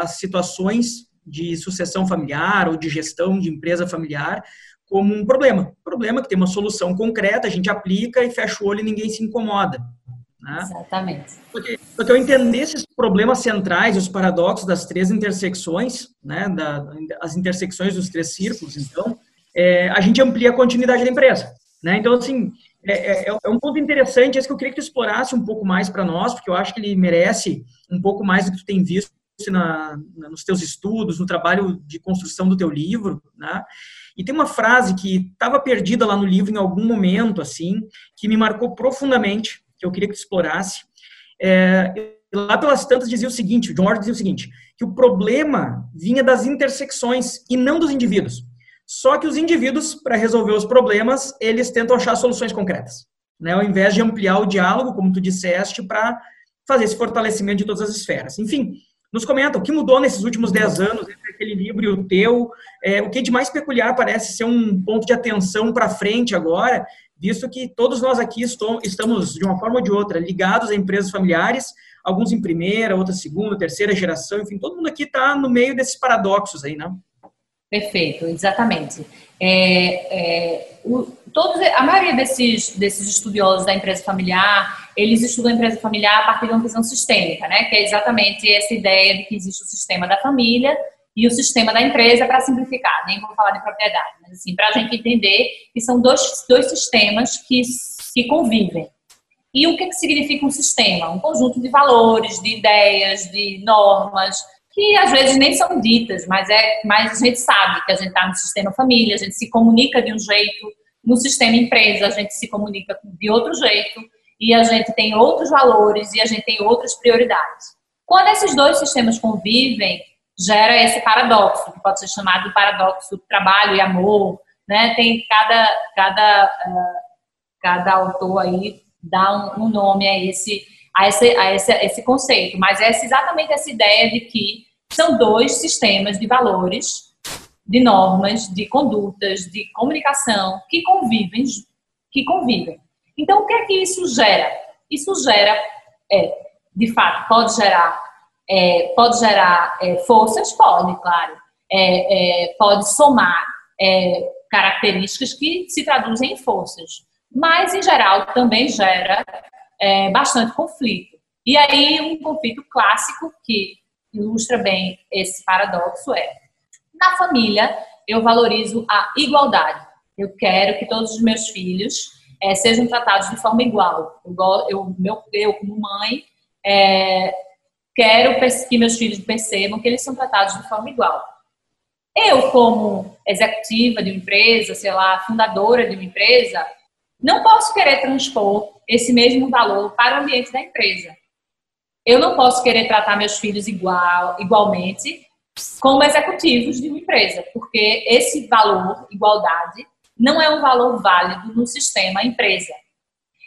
as situações de sucessão familiar ou de gestão de empresa familiar como um problema. Problema que tem uma solução concreta, a gente aplica e fecha o olho e ninguém se incomoda. Né? Exatamente. Porque, porque eu entender esses problemas centrais, os paradoxos das três intersecções, né, da, as intersecções dos três círculos, então, é, a gente amplia a continuidade da empresa. Né? Então, assim, é, é, é, um ponto interessante, esse que eu queria que tu explorasse um pouco mais para nós, porque eu acho que ele merece um pouco mais do que tu tem visto na, nos teus estudos, no trabalho de construção do teu livro, né? E tem uma frase que estava perdida lá no livro em algum momento, assim, que me marcou profundamente, que eu queria que tu explorasse. É, lá pelas tantas dizia o seguinte, o John Ward dizia o seguinte, que o problema vinha das intersecções e não dos indivíduos. Só que os indivíduos, para resolver os problemas, eles tentam achar soluções concretas, né? Ao invés de ampliar o diálogo, como tu disseste, para fazer esse fortalecimento de todas as esferas. Enfim, nos comenta o que mudou nesses últimos 10 anos entre aquele livro e o teu, é, o que de mais peculiar parece ser um ponto de atenção para frente agora, visto que todos nós aqui estamos, de uma forma ou de outra, ligados a empresas familiares, alguns em primeira, outras segunda, terceira geração, enfim, todo mundo aqui está no meio desses paradoxos aí, né? Perfeito, exatamente. É, é, todos, a maioria desses, desses estudiosos da empresa familiar, eles estudam a empresa familiar a partir de uma visão sistêmica, né? Que é exatamente essa ideia de que existe o sistema da família e o sistema da empresa, para simplificar, nem vou falar de propriedade, mas assim, para a gente entender que são dois, dois sistemas que, que convivem. E o que, que significa um sistema? Um conjunto de valores, de ideias, de normas, que às vezes nem são ditas, mas é, mas a gente sabe que a gente está no sistema família, a gente se comunica de um jeito, no sistema empresa a gente se comunica de outro jeito e a gente tem outros valores e a gente tem outras prioridades. Quando esses dois sistemas convivem, gera esse paradoxo, que pode ser chamado de paradoxo trabalho e amor, né? Tem cada cada uh, cada autor aí dá um, nome a esse a esse, a esse, esse conceito, mas é exatamente essa ideia de que são dois sistemas de valores, de normas, de condutas, de comunicação que convivem, que convivem. Então, o que é que isso gera? Isso gera, é, de fato, pode gerar, é, pode gerar é, forças, pode, claro, é, é, pode somar é, características que se traduzem em forças, mas em geral também gera bastante conflito. E aí um conflito clássico que ilustra bem esse paradoxo é na família eu valorizo a igualdade. Eu quero que todos os meus filhos é, sejam tratados de forma igual. Eu, eu, meu, eu como mãe, é, quero que meus filhos percebam que eles são tratados de forma igual. Eu, como executiva de uma empresa, sei lá, fundadora de uma empresa, não posso querer transpor esse mesmo valor para o ambiente da empresa. Eu não posso querer tratar meus filhos igual, igualmente como executivos de uma empresa, porque esse valor, igualdade, não é um valor válido no sistema empresa.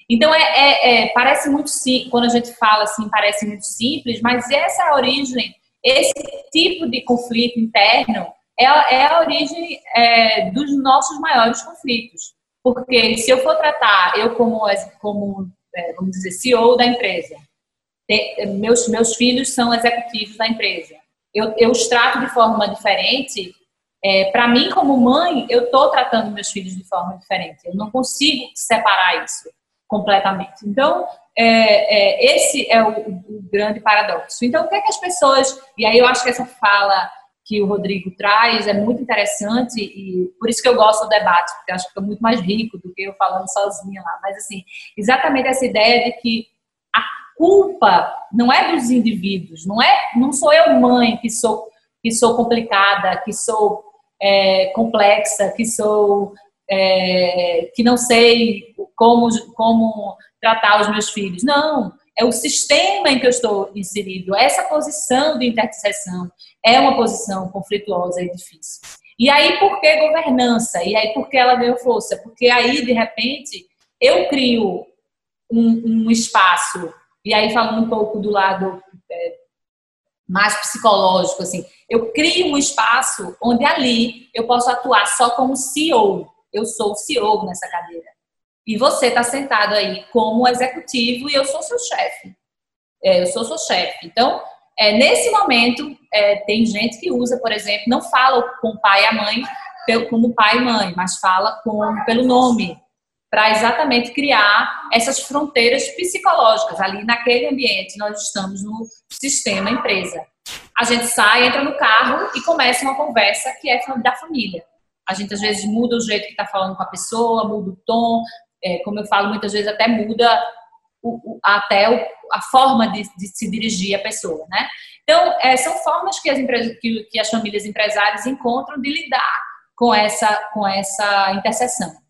Então, é, é, é, parece muito simples, quando a gente fala assim, parece muito simples, mas essa é a origem, esse tipo de conflito interno é, é a origem é, dos nossos maiores conflitos. Porque se eu for tratar, eu como, como é, vamos dizer, CEO da empresa, meus, meus filhos são executivos da empresa, eu, eu os trato de forma diferente, é, para mim, como mãe, eu estou tratando meus filhos de forma diferente. Eu não consigo separar isso completamente. Então, é, é, esse é o, o, grande paradoxo. Então, o que é que as pessoas. E aí eu acho que essa fala que o Rodrigo traz é muito interessante e por isso que eu gosto do debate, porque acho que fica muito mais rico do que eu falando sozinha lá. Mas, assim, exatamente essa ideia de que culpa não é dos indivíduos, não é, não sou eu mãe que sou que sou complicada, que sou é, complexa, que sou é, que não sei como, como tratar os meus filhos. Não, é o sistema em que eu estou inserido. Essa posição de interseção é uma posição conflituosa e difícil. E aí, por que governança? E aí, por que ela ganhou força? Porque aí, de repente, eu crio um, um espaço, e aí falando um pouco do lado é, mais psicológico, assim. Eu crio um espaço onde ali eu posso atuar só como CEO. Eu sou o CEO nessa cadeira. E você está sentado aí como executivo e eu sou seu chefe. É, eu sou seu chefe. Então, é, nesse momento, é, tem gente que usa, por exemplo, não fala com o pai e a mãe como pai e mãe, mas fala com, pelo nome para exatamente criar essas fronteiras psicológicas. Ali naquele ambiente, nós estamos no sistema empresa. A gente sai, entra no carro e começa uma conversa que é da família. A gente às vezes muda o jeito que está falando com a pessoa, muda o tom, é, como eu falo, muitas vezes até muda o, o, até o, a forma de, de, se dirigir à pessoa, né? Então, é, são formas que as, empresas, que, que as famílias empresárias encontram de lidar com essa, com essa interseção.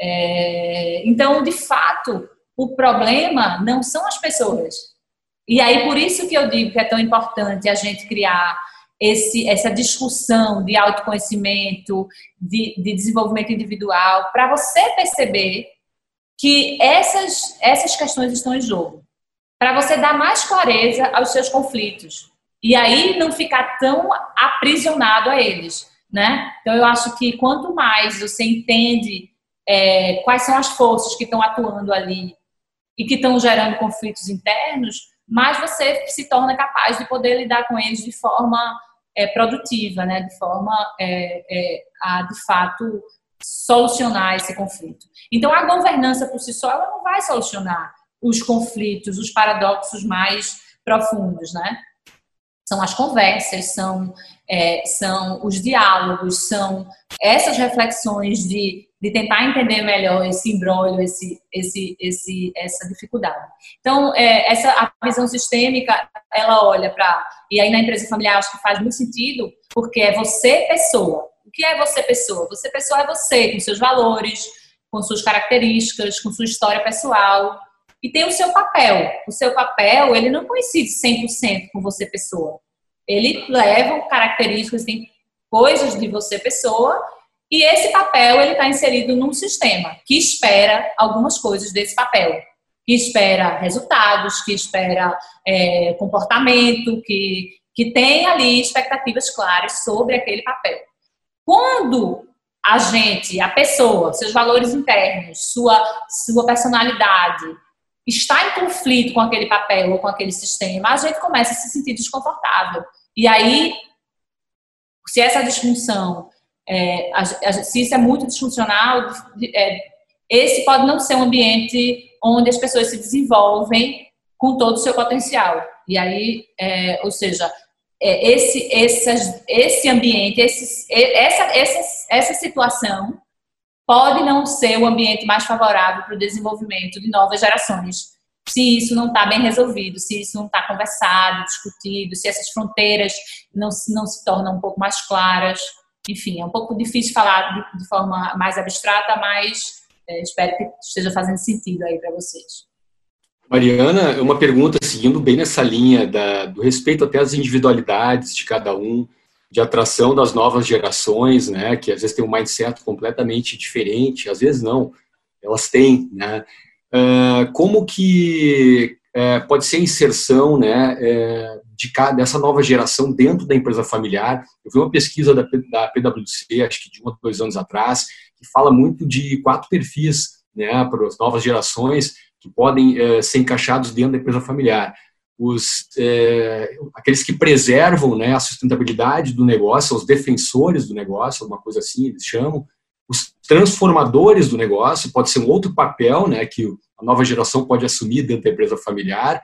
É, então, de fato, o problema não são as pessoas. E aí, por isso que eu digo que é tão importante a gente criar esse, essa discussão de autoconhecimento, de, de desenvolvimento individual, para você perceber que essas, essas questões estão em jogo. Para você dar mais clareza aos seus conflitos. E aí não ficar tão aprisionado a eles. Né? Então, eu acho que quanto mais você entende é, quais são as forças que estão atuando ali e que estão gerando conflitos internos, mais você se torna capaz de poder lidar com eles de forma é, produtiva, né? de forma é, é, a, de fato, solucionar esse conflito. Então, a governança por si só ela não vai solucionar os conflitos, os paradoxos mais profundos, né? São as conversas, são, é, são os diálogos, são essas reflexões de de tentar entender melhor esse embrólio, esse, esse, esse, essa dificuldade. Então, é, essa a visão sistêmica, ela olha para e aí na empresa familiar acho que faz muito sentido, porque é você pessoa. O que é você pessoa? Você pessoa é você, com seus valores, com suas características, com sua história pessoal e tem o seu papel. O seu papel, ele não coincide 100% com você pessoa. Ele leva características, tem coisas de você pessoa e esse papel ele está inserido num sistema que espera algumas coisas desse papel, que espera resultados, que espera é, comportamento, que, que tem ali expectativas claras sobre aquele papel. Quando a gente, a pessoa, seus valores internos, sua, sua personalidade está em conflito com aquele papel ou com aquele sistema, a gente começa a se sentir desconfortável. E aí, se essa disfunção, é, a, a, se isso é muito disfuncional, é, esse pode não ser um ambiente onde as pessoas se desenvolvem com todo o seu potencial. E aí, é, ou seja, é, esse, esse, esse ambiente, essa, essa, essa situação pode não ser o ambiente mais favorável para o desenvolvimento de novas gerações. Se isso não está bem resolvido, se isso não está conversado, discutido, se essas fronteiras não, não se tornam um pouco mais claras. Enfim, é um pouco difícil falar de, de forma mais abstrata, mas é, espero que esteja fazendo sentido aí para vocês. Mariana, uma pergunta seguindo bem nessa linha da, do respeito até às individualidades de cada um, de atração das novas gerações, né, que às vezes tem um mindset completamente diferente, às vezes não, elas têm, né, uh, como que uh, pode ser inserção, né, uh, de cada, dessa nova geração dentro da empresa familiar? Eu vi uma pesquisa da, da PwC, acho que de um ou dois anos atrás, que fala muito de quatro perfis, né, para as novas gerações, que podem é, ser encaixados dentro da empresa familiar. Os, é, aqueles que preservam né, a sustentabilidade do negócio, os defensores do negócio, alguma coisa assim eles chamam, os transformadores do negócio, pode ser um outro papel né, que a nova geração pode assumir dentro da empresa familiar,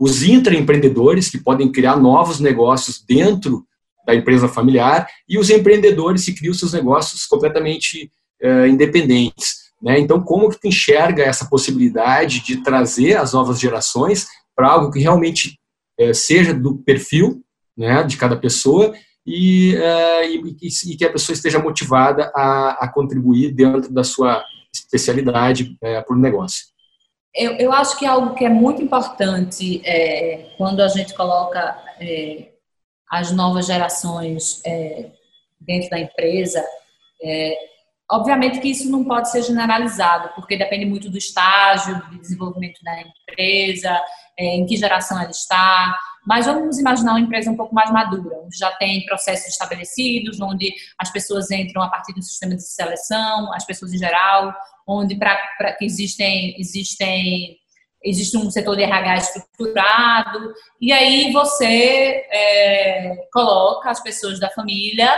os intraempreendedores, que podem criar novos negócios dentro da empresa familiar, e os empreendedores que criam seus negócios completamente é, independentes. Né? Então, como que tu enxerga essa possibilidade de trazer as novas gerações para algo que realmente é, seja do perfil né, de cada pessoa e, é, e, e, que a pessoa esteja motivada a, a contribuir dentro da sua especialidade para o negócio? Eu, eu, acho que algo que é muito importante é, quando a gente coloca é, as novas gerações é, dentro da empresa é, Obviamente que isso não pode ser generalizado, porque depende muito do estágio de desenvolvimento da empresa, é, em que geração ela está. Mas vamos imaginar uma empresa um pouco mais madura, onde já tem processos estabelecidos, onde as pessoas entram a partir do sistema de seleção, as pessoas em geral, onde para que existem existem existe um setor de RH estruturado e aí você é, coloca as pessoas da família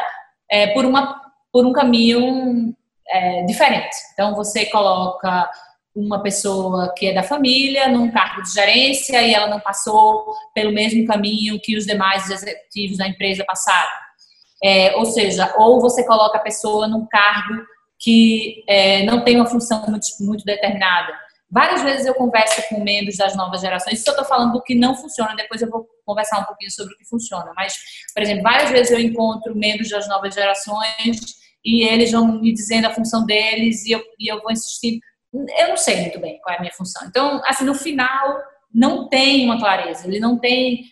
é, por uma por um caminho é, diferente. Então, você coloca uma pessoa que é da família num cargo de gerência e ela não passou pelo mesmo caminho que os demais executivos da empresa passaram. É, ou seja, ou você coloca a pessoa num cargo que é, não tem uma função muito, muito determinada. Várias vezes eu converso com membros das novas gerações, isso eu estou falando do que não funciona, depois eu vou conversar um pouquinho sobre o que funciona. Mas, por exemplo, várias vezes eu encontro membros das novas gerações e eles vão me dizendo a função deles e eu, e eu vou insistir. Eu não sei muito bem qual é a minha função. Então, assim, no final, não tem uma clareza, ele não tem.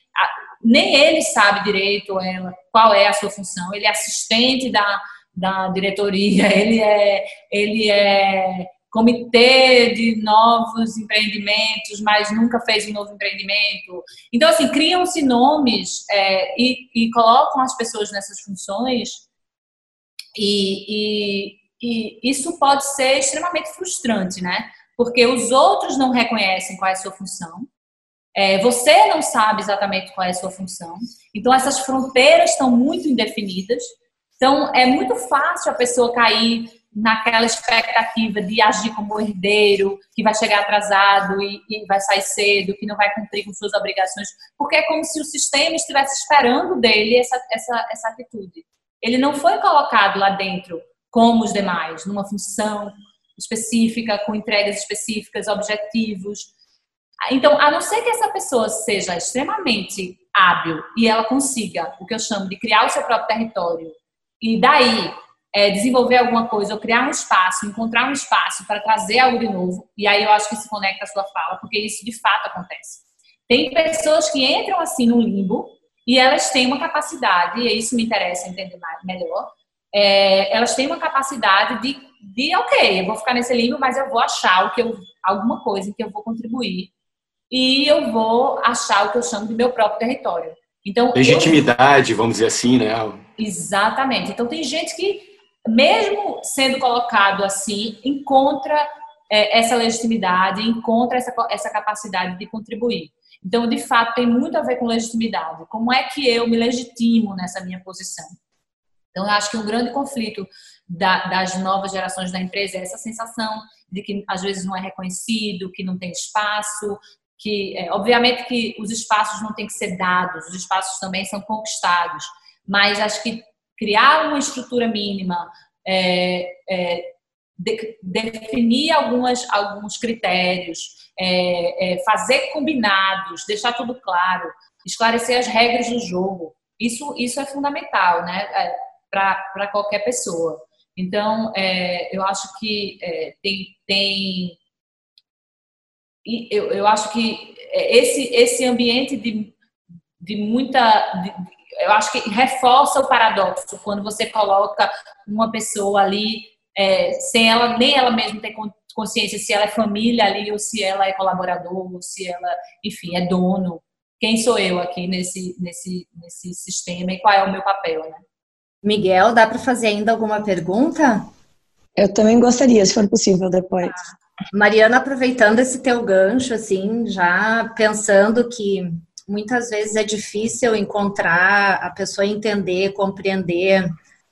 Nem ele sabe direito ela, qual é a sua função. Ele é assistente da, da diretoria, ele é, ele é comitê de novos empreendimentos, mas nunca fez um novo empreendimento. Então, assim, criam-se nomes é, e, e colocam as pessoas nessas funções e, e, e isso pode ser extremamente frustrante, né? Porque os outros não reconhecem qual é a sua função, é, você não sabe exatamente qual é a sua função, então essas fronteiras estão muito indefinidas. Então é muito fácil a pessoa cair naquela expectativa de agir como herdeiro, que vai chegar atrasado e, e, vai sair cedo, que não vai cumprir com suas obrigações, porque é como se o sistema estivesse esperando dele essa, essa, essa atitude. Ele não foi colocado lá dentro como os demais, numa função específica, com entregas específicas, objetivos. Então, a não ser que essa pessoa seja extremamente hábil e ela consiga o que eu chamo de criar o seu próprio território e daí é, desenvolver alguma coisa ou criar um espaço, encontrar um espaço para trazer algo de novo, e aí eu acho que se conecta à sua fala, porque isso de fato acontece. Tem pessoas que entram assim no limbo e elas têm uma capacidade, e isso me interessa entender mais, melhor, é, elas têm uma capacidade de, de, ok, eu vou ficar nesse limbo, mas eu vou achar o que eu, alguma coisa que eu vou contribuir e eu vou achar o que eu chamo de meu próprio território. Então, Legitimidade, eu... vamos dizer assim, né? Exatamente. Então, tem gente que, mesmo sendo colocado assim, encontra é, essa legitimidade, encontra essa, essa capacidade de contribuir. Então, de fato, tem muito a ver com legitimidade. Como é que eu me legitimo nessa minha posição? Então, eu acho que um grande conflito da, das novas gerações da empresa é essa sensação de que às vezes não é reconhecido, que não tem espaço, que é, obviamente que os espaços não têm que ser dados, os espaços também são conquistados, mas acho que criar uma estrutura mínima, é, é, de, definir algumas, alguns critérios, é, é, fazer combinados, deixar tudo claro, esclarecer as regras do jogo, isso, isso é fundamental, né? É, para qualquer pessoa. Então, é, eu acho que é, tem, tem eu, eu acho que esse, esse ambiente de, de muita. De, eu acho que reforça o paradoxo quando você coloca uma pessoa ali é, sem ela, nem ela mesma ter consciência se ela é família ali ou se ela é colaborador ou se ela, enfim, é dono. Quem sou eu aqui nesse, nesse, nesse sistema e qual é o meu papel, né? Miguel, dá para fazer ainda alguma pergunta? Eu também gostaria, se for possível, depois. Ah, Mariana, aproveitando esse teu gancho, assim, já pensando que muitas vezes é difícil encontrar a pessoa entender, compreender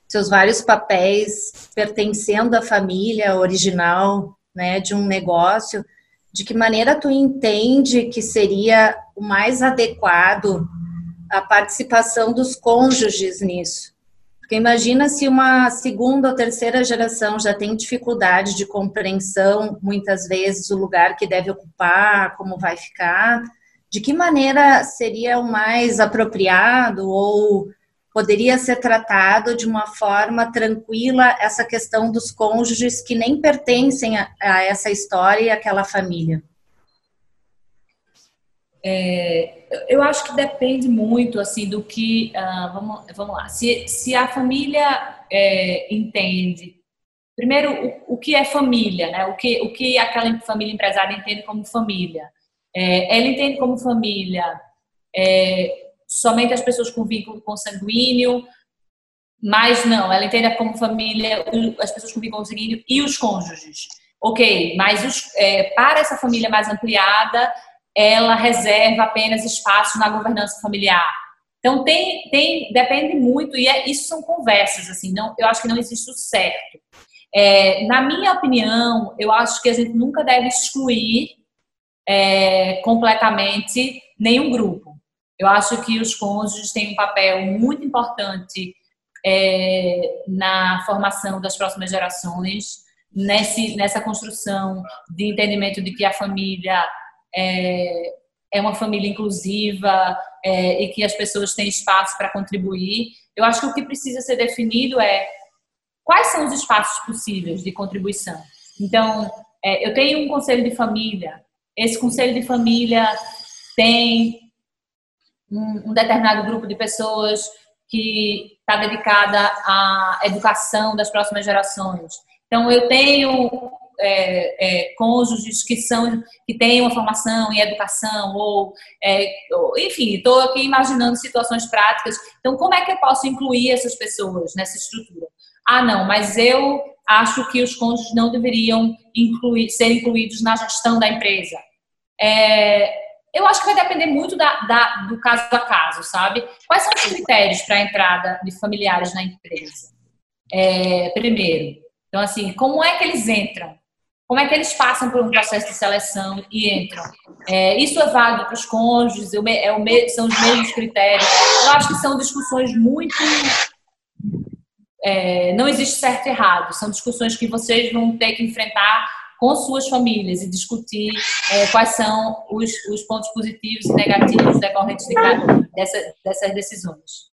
seus vários papéis pertencendo à família original, né, de um negócio, de que maneira tu entende que seria o mais adequado a participação dos cônjuges nisso? Porque imagina se uma segunda ou terceira geração já tem dificuldade de compreensão, muitas vezes, o lugar que deve ocupar, como vai ficar, de que maneira seria o mais apropriado ou poderia ser tratado de uma forma tranquila essa questão dos cônjuges que nem pertencem a, a essa história e àquela família? É, eu acho que depende muito assim do que uh, vamos, vamos lá. Se, se a família é, entende primeiro o, o, que é família né? O que o que aquela família empresária entende como família. É, ela entende como família é, somente as pessoas com vínculo consanguíneo mas não ela entende como família as pessoas com vínculo consanguíneo e os cônjuges. Ok mas os, é, para essa família mais ampliada ela reserva apenas espaço na governança familiar. Então tem, tem depende muito e é, isso são conversas assim. Não, eu acho que não existe o certo. É, na minha opinião, eu acho que a gente nunca deve excluir é, completamente nenhum grupo. Eu acho que os cônjuges têm um papel muito importante é, na formação das próximas gerações, nesse, nessa construção de entendimento de que a família é, é uma família inclusiva é, e que as pessoas têm espaço para contribuir. Eu acho que o que precisa ser definido é quais são os espaços possíveis de contribuição. Então, é, eu tenho um conselho de família. Esse conselho de família tem um, um determinado grupo de pessoas que está dedicada à educação das próximas gerações. Então, eu tenho é, é, cônjuges que são que têm uma formação em educação ou, é, ou enfim, estou aqui imaginando situações práticas. Então, como é que eu posso incluir essas pessoas nessa estrutura? Ah, não, mas eu acho que os cônjuges não deveriam incluir, ser incluídos na gestão da empresa. É, eu acho que vai depender muito da, da, do caso a caso, sabe? Quais são os critérios para a entrada de familiares na empresa? É, primeiro, então, assim, como é que eles entram? Como é que eles passam por um processo de seleção e entram? É, isso é válido para os cônjuges? É o, são os mesmos critérios? Eu acho que são discussões muito. É, não existe certo e errado. São discussões que vocês vão ter que enfrentar com suas famílias e discutir é, quais são os, os, pontos positivos e negativos decorrentes de cada, dessa, dessas decisões.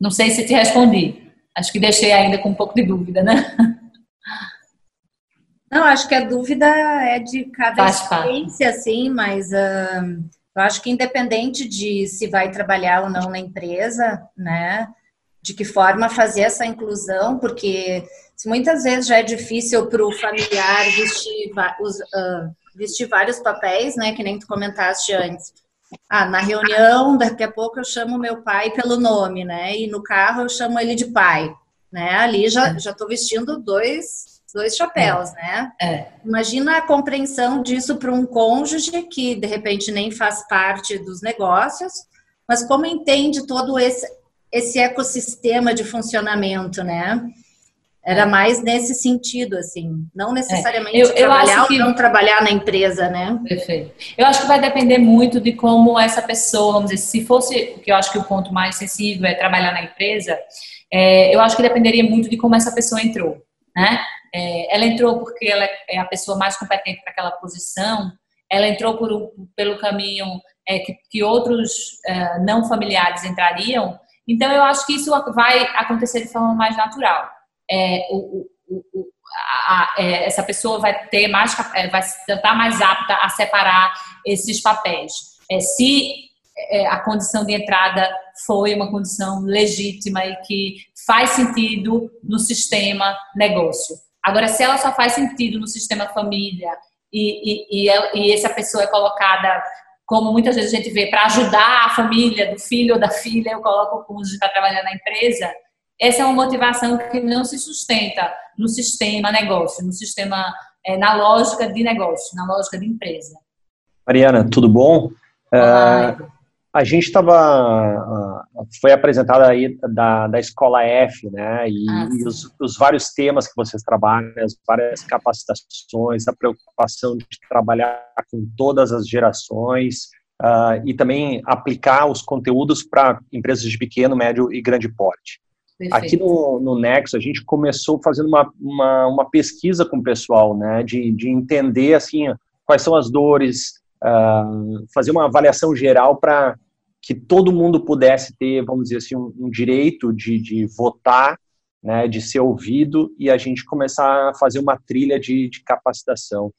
Não sei se te respondi. Acho que deixei ainda com um pouco de dúvida, né? Não, acho que a dúvida é de cada Faz experiência, parte. sim, mas uh, eu acho que independente de se vai trabalhar ou não na empresa, né? De que forma fazer essa inclusão, porque muitas vezes já é difícil para o familiar vestir, uh, vestir vários papéis, né? Que nem tu comentaste antes. Ah, na reunião, daqui a pouco eu chamo meu pai pelo nome, né? E no carro eu chamo ele de pai, né? Ali já já estou vestindo dois dois chapéus, é. né? É. Imagina a compreensão disso para um cônjuge que de repente nem faz parte dos negócios, mas como entende todo esse esse ecossistema de funcionamento, né? Era é. mais nesse sentido, assim, não necessariamente é. eu, trabalhar eu ou não trabalhar na empresa, né? Perfeito. Eu acho que vai depender muito de como essa pessoa, vamos dizer, se fosse, que eu acho que o ponto mais sensível é trabalhar na empresa, é, eu acho que dependeria muito de como essa pessoa entrou, né? É, ela entrou porque ela é a pessoa mais competente para aquela posição, ela entrou por pelo caminho é, que, que, outros é, não familiares entrariam, então eu acho que isso vai acontecer de forma mais natural é, o, o, o, a, é, essa pessoa vai ter mais, é, vai estar mais apta a separar esses papéis. Se a condição de entrada foi uma condição legítima e que faz sentido no sistema negócio. Agora, se ela só faz sentido no sistema família e, e, e, e essa pessoa é colocada como muitas vezes a gente vê, para ajudar a família do filho ou da filha, eu coloco o cônjuge para trabalhar na empresa, essa é uma motivação que não se sustenta no sistema negócio, no sistema, é, na lógica de negócio, na lógica de empresa. Mariana, tudo bom? Uh, a gente estava, foi apresentada aí da, da Escola F, né, e, ah, e os, os, vários temas que vocês trabalham, as várias capacitações, a preocupação de trabalhar com todas as gerações, uh, e também aplicar os conteúdos para empresas de pequeno, médio e grande porte. Perfeito. Aqui no, no Nexo, a gente começou fazendo uma, uma, uma, pesquisa com o pessoal, né, de, de entender, assim, quais são as dores, uh, fazer uma avaliação geral para que todo mundo pudesse ter, vamos dizer assim, um, um direito de, de votar, né, de ser ouvido e a gente começar a fazer uma trilha de, de capacitação.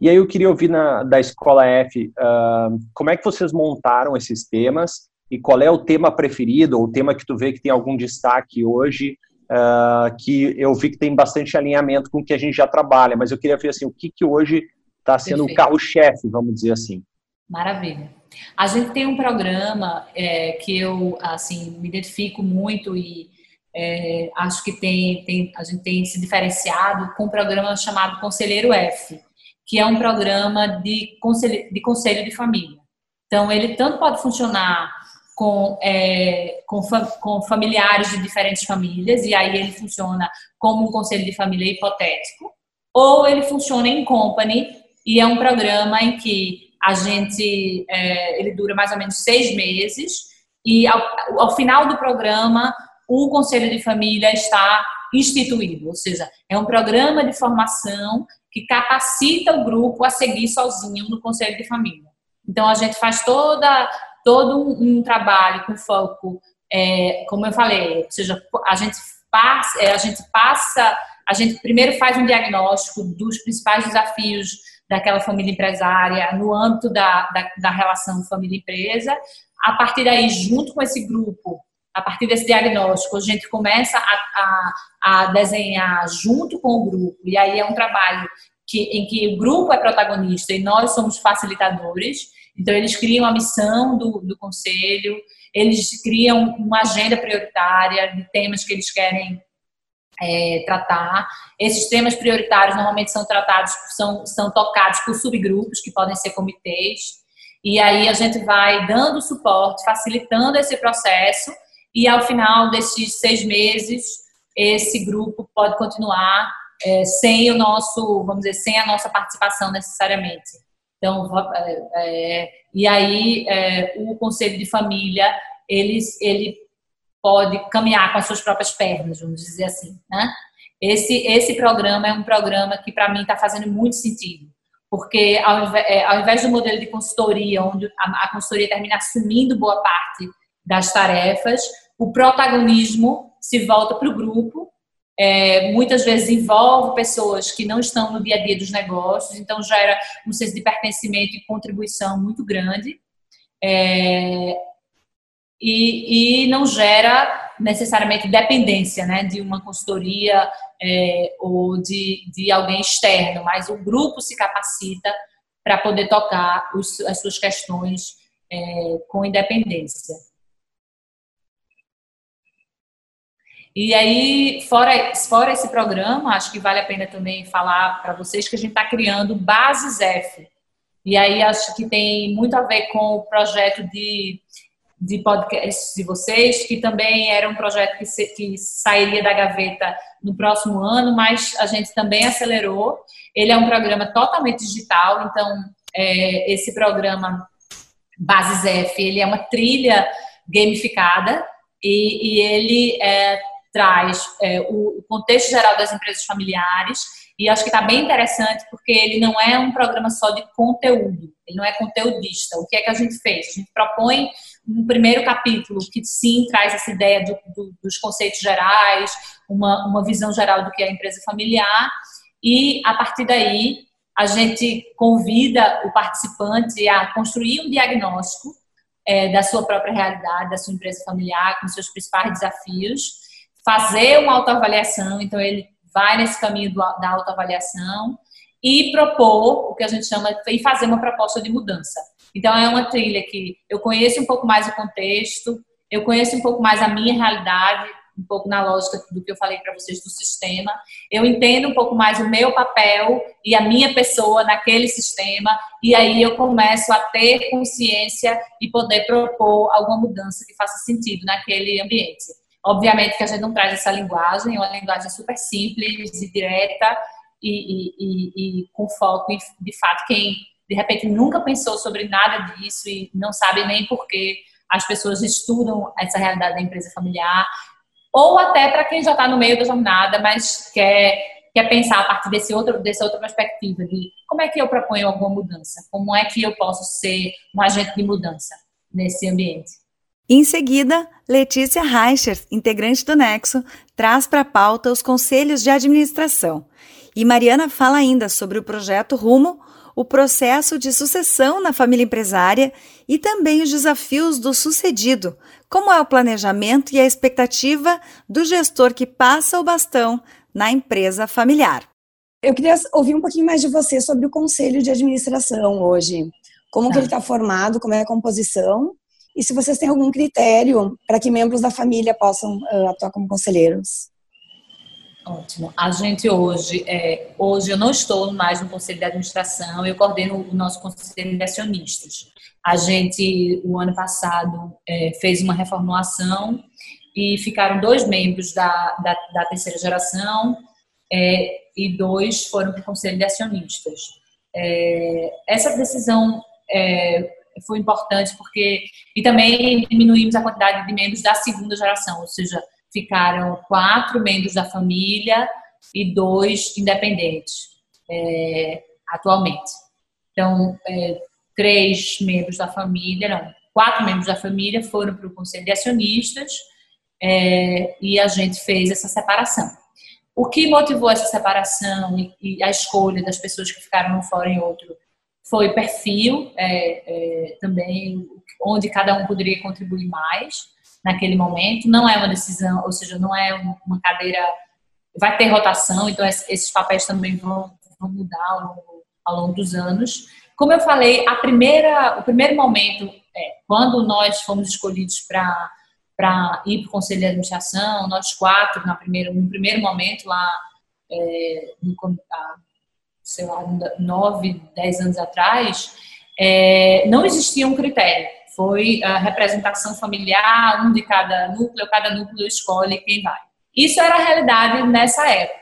E aí eu queria ouvir na, da Escola F, uh, como é que vocês montaram esses temas e qual é o tema preferido, ou o tema que tu vê que tem algum destaque hoje, uh, que eu vi que tem bastante alinhamento com o que a gente já trabalha, mas eu queria ver assim, o que, que hoje está sendo Perfeito. o carro-chefe, vamos dizer assim. Maravilha. A gente tem um programa é, que eu assim me identifico muito e é, acho que tem, tem, a gente tem se diferenciado com um programa chamado Conselheiro F, que é um programa de conselho de, conselho de família. Então, ele tanto pode funcionar com, é, com, com, familiares de diferentes famílias, e aí ele funciona como um conselho de família hipotético, ou ele funciona em company, e é um programa em que a gente, é, ele dura mais ou menos seis meses, e ao, ao final do programa, o conselho de família está instituído, ou seja, é um programa de formação que capacita o grupo a seguir sozinho no conselho de família. Então a gente faz toda todo um, um trabalho com foco, é, como eu falei, ou seja, a gente passa, é, a gente passa, a gente primeiro faz um diagnóstico dos principais desafios daquela família empresária no âmbito da, da, da relação família-empresa. A partir daí, junto com esse grupo, a partir desse diagnóstico, a gente começa a, a, a, desenhar junto com o grupo, e aí é um trabalho que, em que o grupo é protagonista e nós somos facilitadores. Então, eles criam a missão do, do conselho, eles criam uma agenda prioritária de temas que eles querem é, tratar. Esses temas prioritários normalmente são tratados, são, são tocados por subgrupos, que podem ser comitês, e aí a gente vai dando suporte, facilitando esse processo, e ao final desses seis meses, esse grupo pode continuar é, sem o nosso, vamos dizer, sem a nossa participação necessariamente. Então, é, é, e aí é, o conselho de família ele, ele pode caminhar com as suas próprias pernas, vamos dizer assim, né? Esse, esse programa é um programa que para mim está fazendo muito sentido, porque ao invés, ao invés, do modelo de consultoria, onde a, a consultoria termina assumindo boa parte das tarefas, o protagonismo se volta para o grupo é, muitas vezes envolve pessoas que não estão no dia a dia dos negócios, então gera um senso de pertencimento e contribuição muito grande. É, e, e, não gera necessariamente dependência né, de uma consultoria é, ou de, de alguém externo, mas o grupo se capacita para poder tocar os, as suas questões é, com independência. E aí, fora, fora esse programa, acho que vale a pena também falar para vocês que a gente está criando Bases F. E aí acho que tem muito a ver com o projeto de, de podcast de vocês, que também era um projeto que, se, que sairia da gaveta no próximo ano, mas a gente também acelerou. Ele é um programa totalmente digital, então é, esse programa Bases F, ele é uma trilha gamificada e, e ele é, traz é, o contexto geral das empresas familiares e acho que está bem interessante porque ele não é um programa só de conteúdo, ele não é conteudista. O que é que a gente fez? A gente propõe um primeiro capítulo que sim traz essa ideia do, do, dos conceitos gerais, uma, uma visão geral do que é a empresa familiar e a partir daí a gente convida o participante a construir um diagnóstico é, da sua própria realidade, da sua empresa familiar, com seus principais desafios fazer uma autoavaliação, então ele vai nesse caminho da autoavaliação e propor o que a gente chama e fazer uma proposta de mudança. Então é uma trilha que eu conheço um pouco mais o contexto, eu conheço um pouco mais a minha realidade, um pouco na lógica do que eu falei para vocês do sistema. Eu entendo um pouco mais o meu papel e a minha pessoa naquele sistema, e aí eu começo a ter consciência e poder propor alguma mudança que faça sentido naquele ambiente. Obviamente que a gente não traz essa linguagem, é uma linguagem super simples e direta e, e, e, e com foco em, de fato, quem de repente nunca pensou sobre nada disso e não sabe nem por que as pessoas estudam essa realidade da empresa familiar, ou até para quem já está no meio da jornada, mas quer, quer pensar a partir desse outro, dessa outra perspectiva de como é que eu proponho alguma mudança, como é que eu posso ser um agente de mudança nesse ambiente. Em seguida, Letícia Reicher, integrante do Nexo, traz para a pauta os conselhos de administração. E Mariana fala ainda sobre o projeto Rumo, o processo de sucessão na família empresária e também os desafios do sucedido, como é o planejamento e a expectativa do gestor que passa o bastão na empresa familiar. Eu queria ouvir um pouquinho mais de você sobre o conselho de administração hoje. Como tá. que ele está formado, como é a composição e se vocês têm algum critério para que membros da família possam uh, atuar como conselheiros. Ótimo. A gente hoje, é, hoje eu não estou mais no conselho de administração, eu coordeno o nosso conselho de acionistas. A gente, o ano passado, é, fez uma reformulação e ficaram dois membros da, da, da terceira geração é, e dois foram para o conselho de acionistas. É, essa decisão é, foi importante porque e também diminuímos a quantidade de membros da segunda geração, ou seja, ficaram quatro membros da família e dois independentes é, atualmente. Então, é, três membros da família, não, quatro membros da família foram para o conselho de acionistas é, e a gente fez essa separação. O que motivou essa separação e, e a escolha das pessoas que ficaram um fora em outro foi perfil é, é, também, onde cada um poderia contribuir mais naquele momento. Não é uma decisão, ou seja, não é uma cadeira. Vai ter rotação, então esses papéis também vão, vão mudar ao longo, ao longo dos anos. Como eu falei, a primeira, o primeiro momento, é, quando nós fomos escolhidos para para ir para o conselho de administração, nós quatro, na primeira, no primeiro momento lá, é, no, a, sei lá, nove, dez anos atrás, é, não existia um critério. Foi a representação familiar, um de cada núcleo, cada núcleo escolhe quem vai. Isso era a realidade nessa época.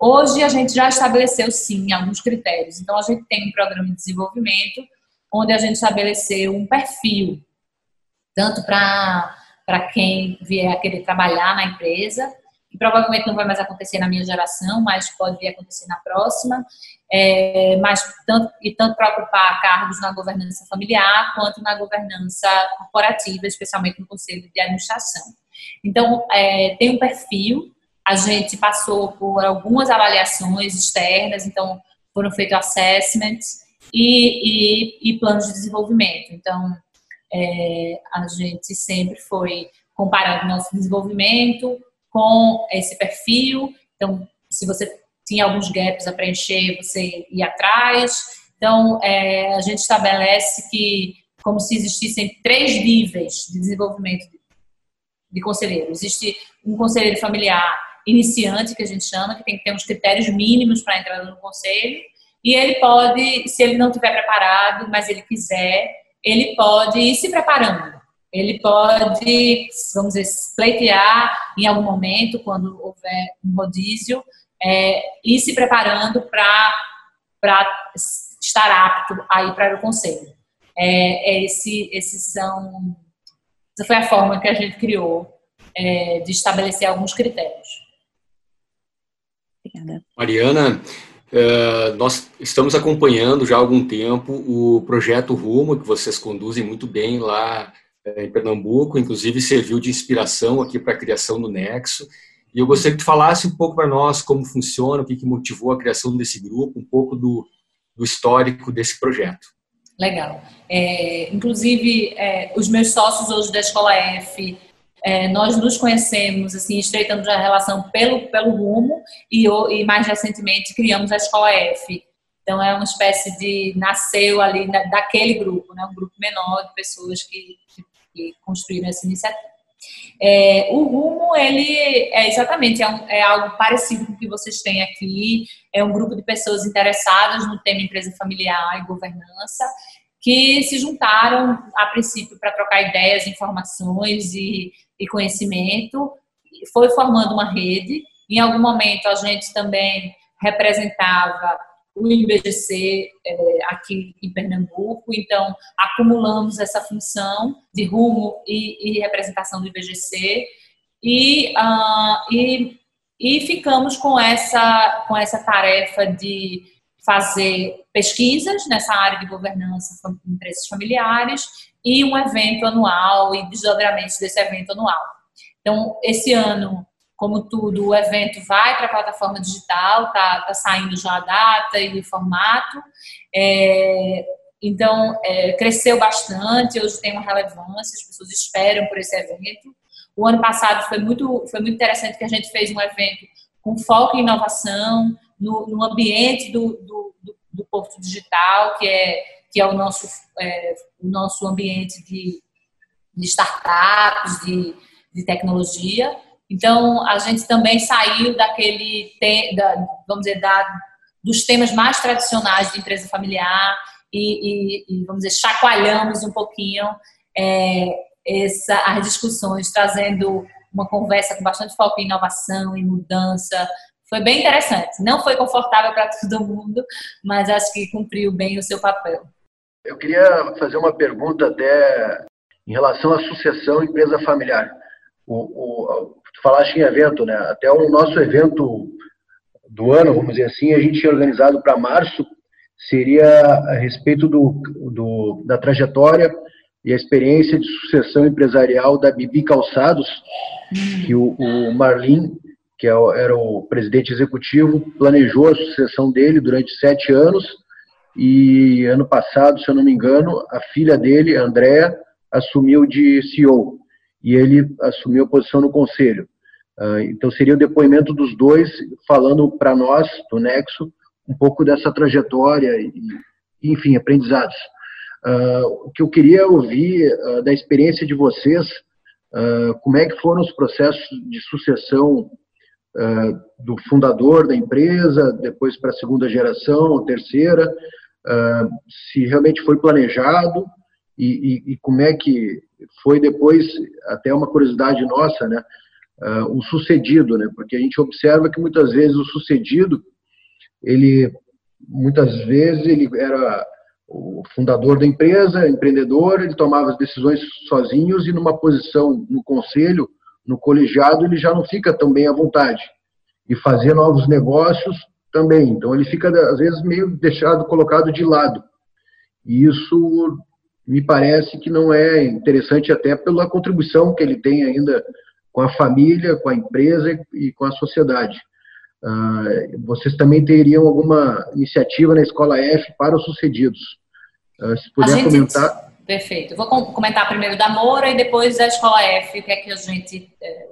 Hoje a gente já estabeleceu sim alguns critérios. Então a gente tem um programa de desenvolvimento onde a gente estabeleceu um perfil, tanto para quem vier a querer trabalhar na empresa, que provavelmente não vai mais acontecer na minha geração, mas pode vir a acontecer na próxima, é, mas tanto, e tanto para ocupar cargos na governança familiar quanto na governança corporativa, especialmente no conselho de administração. Então, é, tem um perfil, a gente passou por algumas avaliações externas, então foram feitos assessments e, e, e planos de desenvolvimento. Então, é, a gente sempre foi comparando nosso desenvolvimento com esse perfil. Então, se você tinha alguns gaps a preencher, você ia atrás. Então, é, a gente estabelece que como se existissem três níveis de desenvolvimento de conselheiro. Existe um conselheiro familiar iniciante, que a gente chama, que tem que ter uns critérios mínimos para entrar no conselho, e ele pode, se ele não estiver preparado, mas ele quiser, ele pode ir se preparando. Ele pode, vamos dizer, pleitear em algum momento, quando houver um rodízio, é, ir se preparando para estar apto a ir para o conselho. É, é esse, esses são, essa foi a forma que a gente criou é, de estabelecer alguns critérios. Obrigada. Mariana, Uh, nós estamos acompanhando já há algum tempo o projeto Rumo, que vocês conduzem muito bem lá uh, em Pernambuco, inclusive serviu de inspiração aqui para a criação do Nexo. E eu gostaria que tu falasse um pouco para nós como funciona, o que, que motivou a criação desse grupo, um pouco do, do histórico desse projeto. Legal. É, inclusive, é, os meus sócios hoje da Escola F é, nós nos conhecemos, assim, estreitamos a relação pelo, pelo rumo e, e mais recentemente criamos a Escola F. Então é uma espécie de nasceu ali daquele grupo, né, um grupo menor de pessoas que, que construíram essa iniciativa. É, o rumo ele é exatamente é, um, é, algo parecido com o que vocês têm aqui. É um grupo de pessoas interessadas no tema empresa familiar e governança que se juntaram a princípio para trocar ideias, informações e e conhecimento, foi formando uma rede. Em algum momento a gente também representava o IBGC é, aqui em Pernambuco, então acumulamos essa função de rumo e, e representação do IBGC e, uh, e, e ficamos com essa, com essa tarefa de fazer pesquisas nessa área de governança de empresas familiares e um evento anual e desdobramentos desse evento anual. Então, esse ano, como tudo, o evento vai para a plataforma digital, tá, tá saindo já a data e o formato. É, então, é, cresceu bastante, hoje tem uma relevância, as pessoas esperam por esse evento. O ano passado foi muito, foi muito interessante que a gente fez um evento com foco em inovação, no, no ambiente do, do, do, do Porto Digital, que é que é o nosso, é, o nosso ambiente de, de startups, de, de tecnologia. Então, a gente também saiu daquele, da, vamos dizer, da, dos temas mais tradicionais de empresa familiar e, e, e vamos dizer, chacoalhamos um pouquinho é, essa, as discussões, trazendo uma conversa com bastante foco em inovação, em mudança. Foi bem interessante. Não foi confortável para todo mundo, mas acho que cumpriu bem o seu papel. Eu queria fazer uma pergunta até em relação à sucessão empresa familiar. O, o, tu falaste em evento, né? Até o nosso evento do ano, vamos dizer assim, a gente tinha organizado para março, seria a respeito do, do, da trajetória e a experiência de sucessão empresarial da Bibi Calçados, que o, o Marlin, que é era o presidente executivo, planejou a sucessão dele durante sete anos e ano passado, se eu não me engano, a filha dele, a Andrea, assumiu de CEO e ele assumiu a posição no conselho. Uh, então seria o depoimento dos dois falando para nós do Nexo um pouco dessa trajetória e, enfim, aprendizados. Uh, o que eu queria ouvir uh, da experiência de vocês, como é que foram os processos de sucessão do fundador da empresa, depois para a segunda geração, terceira, se realmente foi planejado e, e, e, como é que foi depois, até uma curiosidade nossa, né, uh, o sucedido, né, porque a gente observa que muitas vezes o sucedido, ele, muitas vezes ele era o fundador da empresa, empreendedor, ele tomava as decisões sozinhos e numa posição no conselho, no colegiado, ele já não fica tão bem à vontade. E fazer novos negócios também. Então ele fica às vezes meio deixado colocado de lado. E isso me parece que não é interessante até pela contribuição que ele tem ainda com a família, com a empresa e com a sociedade. Uh, vocês também teriam alguma iniciativa na Escola F para os sucedidos? Uh, se puder gente, comentar. Perfeito. Vou comentar primeiro da Moura e depois da Escola F, o que é que a gente. É,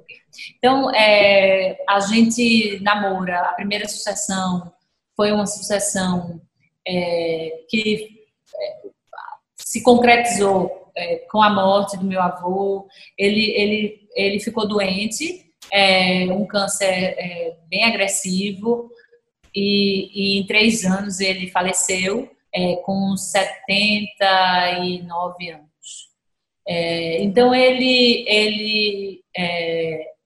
então, é, a gente namora, a primeira sucessão foi uma sucessão é, que se concretizou é, com a morte do meu avô. Ele, ele, ele ficou doente, é, um câncer é, bem agressivo, e, e, em três anos ele faleceu é, com 79 anos. É, então ele, ele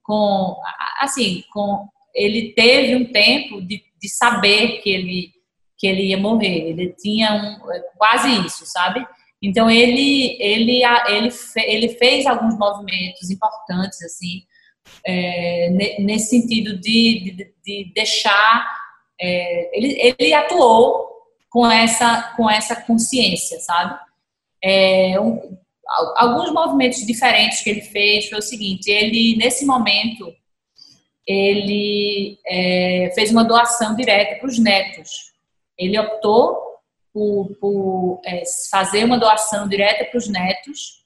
com assim, com ele teve um tempo de, de saber que ele que ele ia morrer. Ele tinha um, quase isso, sabe? Então ele ele ele ele fez alguns movimentos importantes assim é, nesse sentido de, de, de deixar é, ele, ele atuou com essa com essa consciência, sabe? É, um, alguns movimentos diferentes que ele fez foi o seguinte: ele nesse momento ele é, fez uma doação direta para os netos. Ele optou por, por é, fazer uma doação direta para os netos.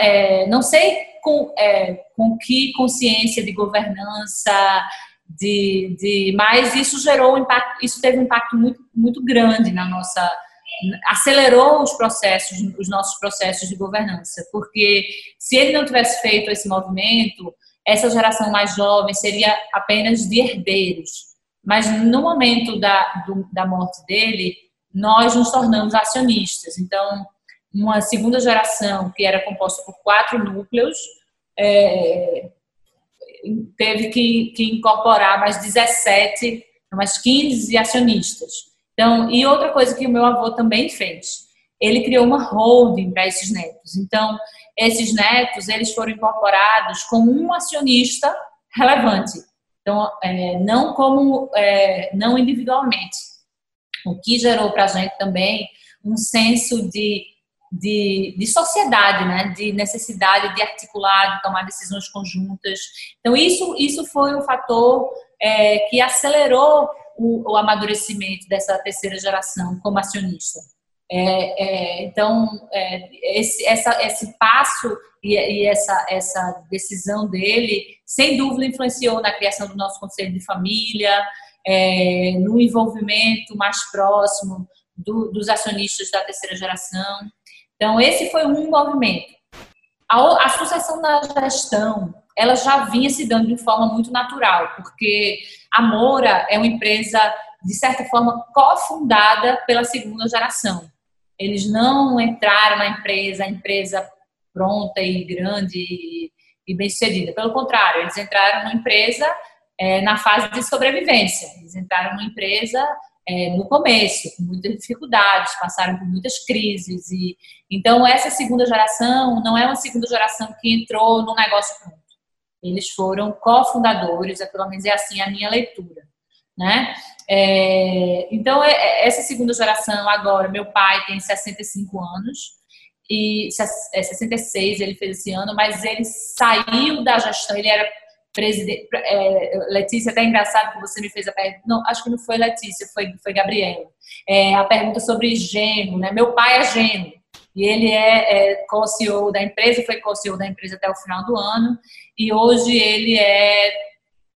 É, não sei com, é, com que consciência de governança, de, de, mas isso gerou um impacto, isso teve um impacto muito, muito grande na nossa, acelerou os processos, os nossos processos de governança, porque se ele não tivesse feito esse movimento, essa geração mais jovem seria apenas de herdeiros. Mas no momento da, do, da morte dele, nós nos tornamos acionistas. Então, uma segunda geração que era composta por quatro núcleos é, teve que, que, incorporar mais 17, mais 15 acionistas. Então, e outra coisa que o meu avô também fez, ele criou uma holding para esses netos. Então, esses netos eles foram incorporados como um acionista relevante. Então, é, não como é, não individualmente o que gerou para a gente também um senso de, de, de, sociedade, né? de necessidade de articular, de tomar decisões conjuntas. Então, isso, isso foi um fator é, que acelerou o, o, amadurecimento dessa terceira geração como acionista. É, é, então, é, esse, essa, esse passo e, e, essa, essa decisão dele, sem dúvida, influenciou na criação do nosso conselho de família, é, no envolvimento mais próximo do, dos acionistas da terceira geração. Então, esse foi um movimento. A, a sucessão da gestão, ela já vinha se dando de forma muito natural, porque a Moura é uma empresa, de certa forma, cofundada pela segunda geração. Eles não entraram na empresa, a empresa pronta e grande e, bem-sucedida. Pelo contrário, eles entraram na empresa é, na fase de sobrevivência. Eles entraram numa empresa é, no começo, com muitas dificuldades, passaram por muitas crises. e Então, essa segunda geração não é uma segunda geração que entrou no negócio pronto. Eles foram cofundadores, é, pelo menos é assim a minha leitura. Né? É, então, é, é, essa segunda geração agora, meu pai tem 65 anos, e é 66 ele fez esse ano, mas ele saiu da gestão, ele era presidente. É, Letícia, até engraçado que você me fez a pergunta. Não, acho que não foi Letícia, foi, foi Gabriela. É, a pergunta sobre gênero, né? Meu pai é gênero. E ele é, é co-CEO da empresa, foi co-CEO da empresa até o final do ano. E hoje ele é,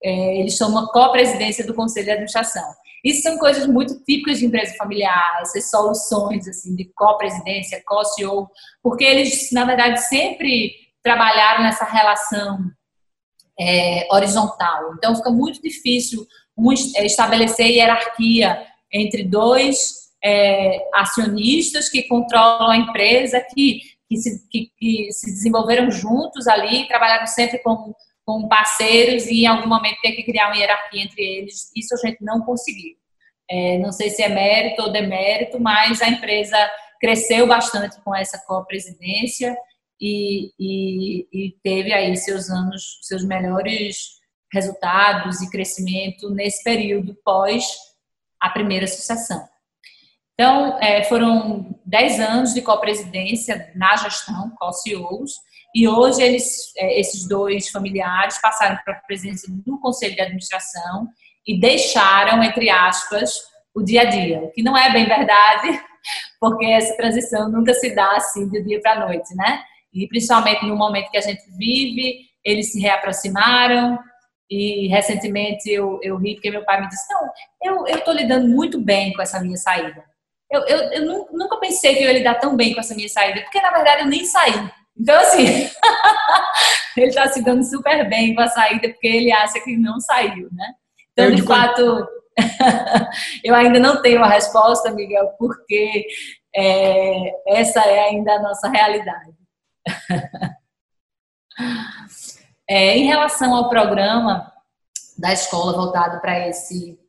é eles são uma co-presidência do Conselho de Administração. Isso são coisas muito típicas de empresa familiar, essas soluções assim de co-presidência, co-CEO, porque eles, na verdade, sempre trabalharam nessa relação é, horizontal. Então, fica muito difícil um, é, estabelecer hierarquia entre dois é, acionistas que controlam a empresa, que, que, se, que, que se desenvolveram juntos ali, trabalharam sempre com, com parceiros e em algum momento ter que criar uma hierarquia entre eles. Isso a gente não conseguiu. É, não sei se é mérito ou demérito, mas a empresa cresceu bastante com essa co-presidência e, e, e teve aí seus anos, seus melhores resultados e crescimento nesse período pós a primeira sucessão. Então, é, foram 10 anos de copresidência na gestão, co-CEOs, e hoje eles, é, esses dois familiares passaram para a presidência do Conselho de Administração e deixaram, entre aspas, o dia a dia, o que não é bem verdade, porque essa transição nunca se dá assim de dia para a noite, né? E principalmente no momento que a gente vive, eles se reaproximaram. E recentemente eu, eu ri porque meu pai me disse: Não, eu estou lidando muito bem com essa minha saída. eu, eu, eu nunca pensei que eu ia lidar tão bem com essa minha saída, porque na verdade eu nem saí. Então, assim, ele está se dando super bem com a saída, porque ele acha que não saiu, né? Então, de fato, eu ainda não tenho a resposta, Miguel, porque é, essa é ainda a nossa realidade. É, em relação ao programa da escola voltado para esse,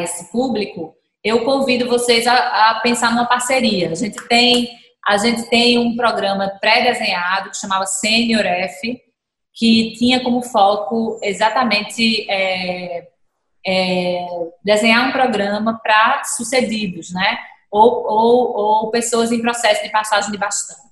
esse público, eu convido vocês a, a, pensar numa parceria. A gente tem, a gente tem um programa pré-desenhado que chamava Senior F, que tinha como foco exatamente é, é, desenhar um programa para sucedidos, né? Ou, ou, ou, pessoas em processo de passagem de bastão.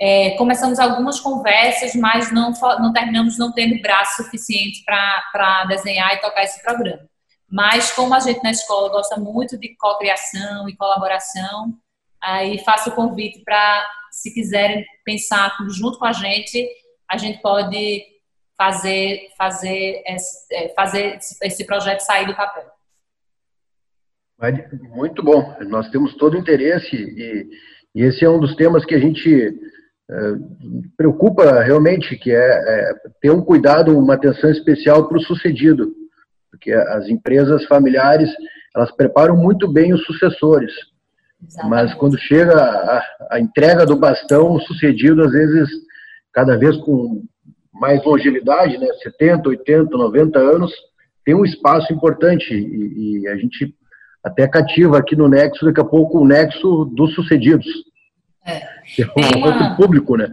É, começamos algumas conversas, mas não, não terminamos não tendo braço suficiente para desenhar e tocar esse programa. Mas como a gente na escola gosta muito de cocriação e colaboração, aí faço o convite para, se quiserem pensar junto com a gente, a gente pode fazer, fazer, esse, é, fazer esse projeto sair do papel. Muito bom. Nós temos todo o interesse e, e esse é um dos temas que a gente preocupa realmente, que é, é, ter um cuidado, uma atenção especial para o sucedido, porque as empresas familiares elas preparam muito bem os sucessores, Exatamente. mas quando chega a, a entrega do bastão, o sucedido às vezes cada vez com mais longevidade, né, 70, 80, 90 anos, tem um espaço importante e, e, a gente até cativa aqui no Nexo, daqui a pouco, o Nexo dos sucedidos. É. Que é um uma, outro público, né?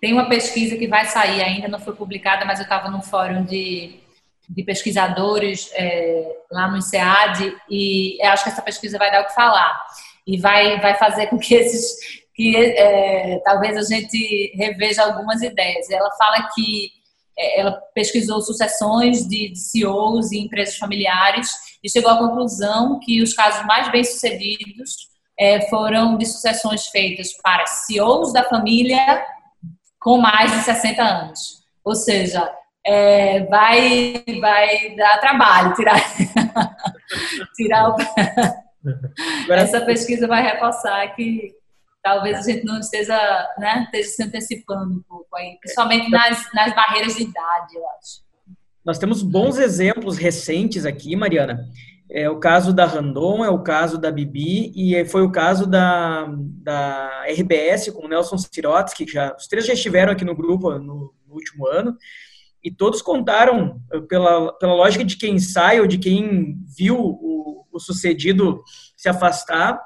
Tem uma pesquisa que vai sair ainda, não foi publicada, mas eu estava num fórum de, de pesquisadores é, lá no INSEAD e acho que essa pesquisa vai dar o que falar. E vai, vai fazer com que esses que é, talvez a gente reveja algumas ideias. Ela fala que é, ela pesquisou sucessões de, de CEOs e empresas familiares e chegou à conclusão que os casos mais bem-sucedidos é, foram de sucessões feitas para CEOs da família com mais de 60 anos. Ou seja, é, vai, vai dar trabalho tirar, tirar o... Essa pesquisa vai reforçar que talvez a gente não esteja, né, esteja se antecipando um pouco aí, principalmente nas, nas barreiras de idade, eu acho. Nós temos bons exemplos recentes aqui, Mariana. É o caso da Randon, é o caso da Bibi e foi o caso da, da RBS com o Nelson Sirotes, que já, os três já estiveram aqui no grupo no, no último ano, e todos contaram pela, pela lógica de quem sai ou de quem viu o, o sucedido se afastar,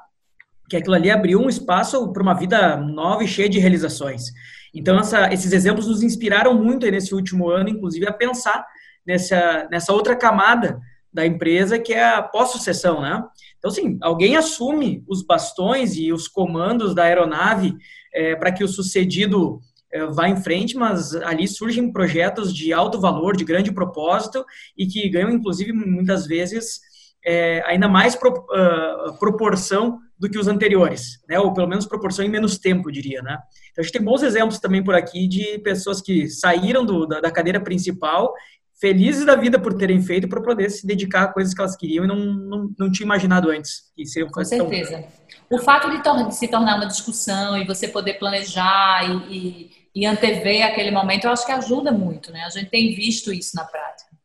que aquilo ali abriu um espaço para uma vida nova e cheia de realizações. Então, essa, esses exemplos nos inspiraram muito nesse último ano, inclusive, a pensar nessa, nessa outra camada da empresa, que é a pós-sucessão, né? Então, assim, alguém assume os bastões e os comandos da aeronave é, para que o sucedido é, vá em frente, mas ali surgem projetos de alto valor, de grande propósito e que ganham, inclusive, muitas vezes, é, ainda mais pro, uh, proporção do que os anteriores, né? Ou pelo menos proporção em menos tempo, eu diria, né? Então a gente tem bons exemplos também por aqui de pessoas que saíram do, da, da, cadeira principal, felizes da vida por terem feito, para poder se dedicar a coisas que elas queriam e não, não, não tinha imaginado antes. Que Com certeza. Tão... O fato de, tor de, se tornar uma discussão e você poder planejar e, e, e antever aquele momento, eu acho que ajuda muito, né? A gente tem visto isso na prática.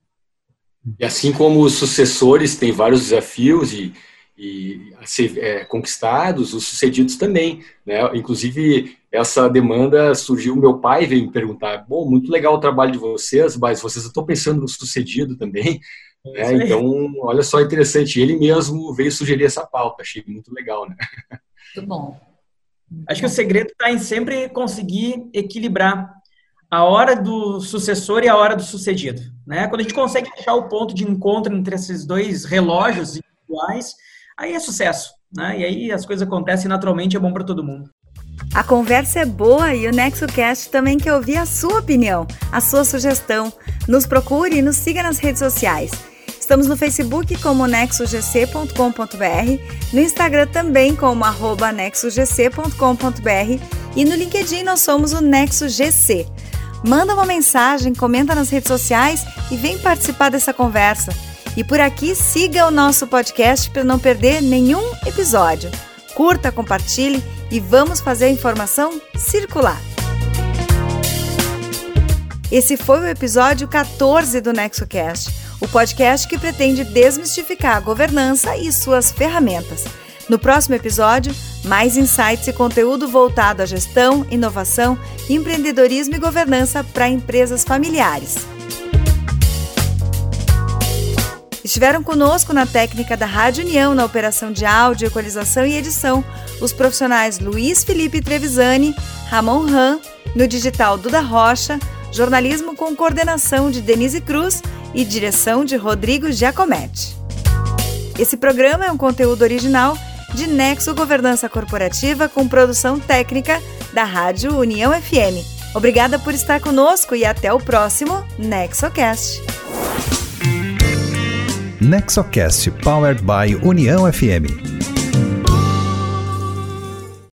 E assim como os sucessores têm vários desafios e e a ser é, conquistados, os sucedidos também. Né? Inclusive, essa demanda surgiu, meu pai veio me perguntar, bom, muito legal o trabalho de vocês, mas vocês estão pensando no sucedido também? É, né? Então, olha só interessante, ele mesmo veio sugerir essa pauta, achei muito legal, né? Muito bom. Acho que o segredo está em sempre conseguir equilibrar a hora do sucessor e a hora do sucedido. Né? Quando a gente consegue achar o ponto de encontro entre esses dois relógios individuais, aí é sucesso, né? E aí as coisas acontecem naturalmente, é bom para todo mundo. A conversa é boa e o NexoCast também quer ouvir a sua opinião, a sua sugestão. Nos procure e nos siga nas redes sociais. Estamos no Facebook como nexogc.com.br, no Instagram também como arroba nexogc.com.br e no LinkedIn nós somos o NexoGC. Manda uma mensagem, comenta nas redes sociais e vem participar dessa conversa. E por aqui, siga o nosso podcast para não perder nenhum episódio. Curta, compartilhe e vamos fazer a informação circular. Esse foi o episódio 14 do NexoCast, o podcast que pretende desmistificar a governança e suas ferramentas. No próximo episódio, mais insights e conteúdo voltado à gestão, inovação, empreendedorismo e governança para empresas familiares. Estiveram conosco na técnica da Rádio União, na operação de áudio, equalização e edição, os profissionais Luiz Felipe Trevisani, Ramon Ram, no digital Duda Rocha, jornalismo com coordenação de Denise Cruz e direção de Rodrigo Giacometti. Esse programa é um conteúdo original de Nexo Governança Corporativa com produção técnica da Rádio União FM. Obrigada por estar conosco e até o próximo NexoCast. NexoCast Powered by União FM.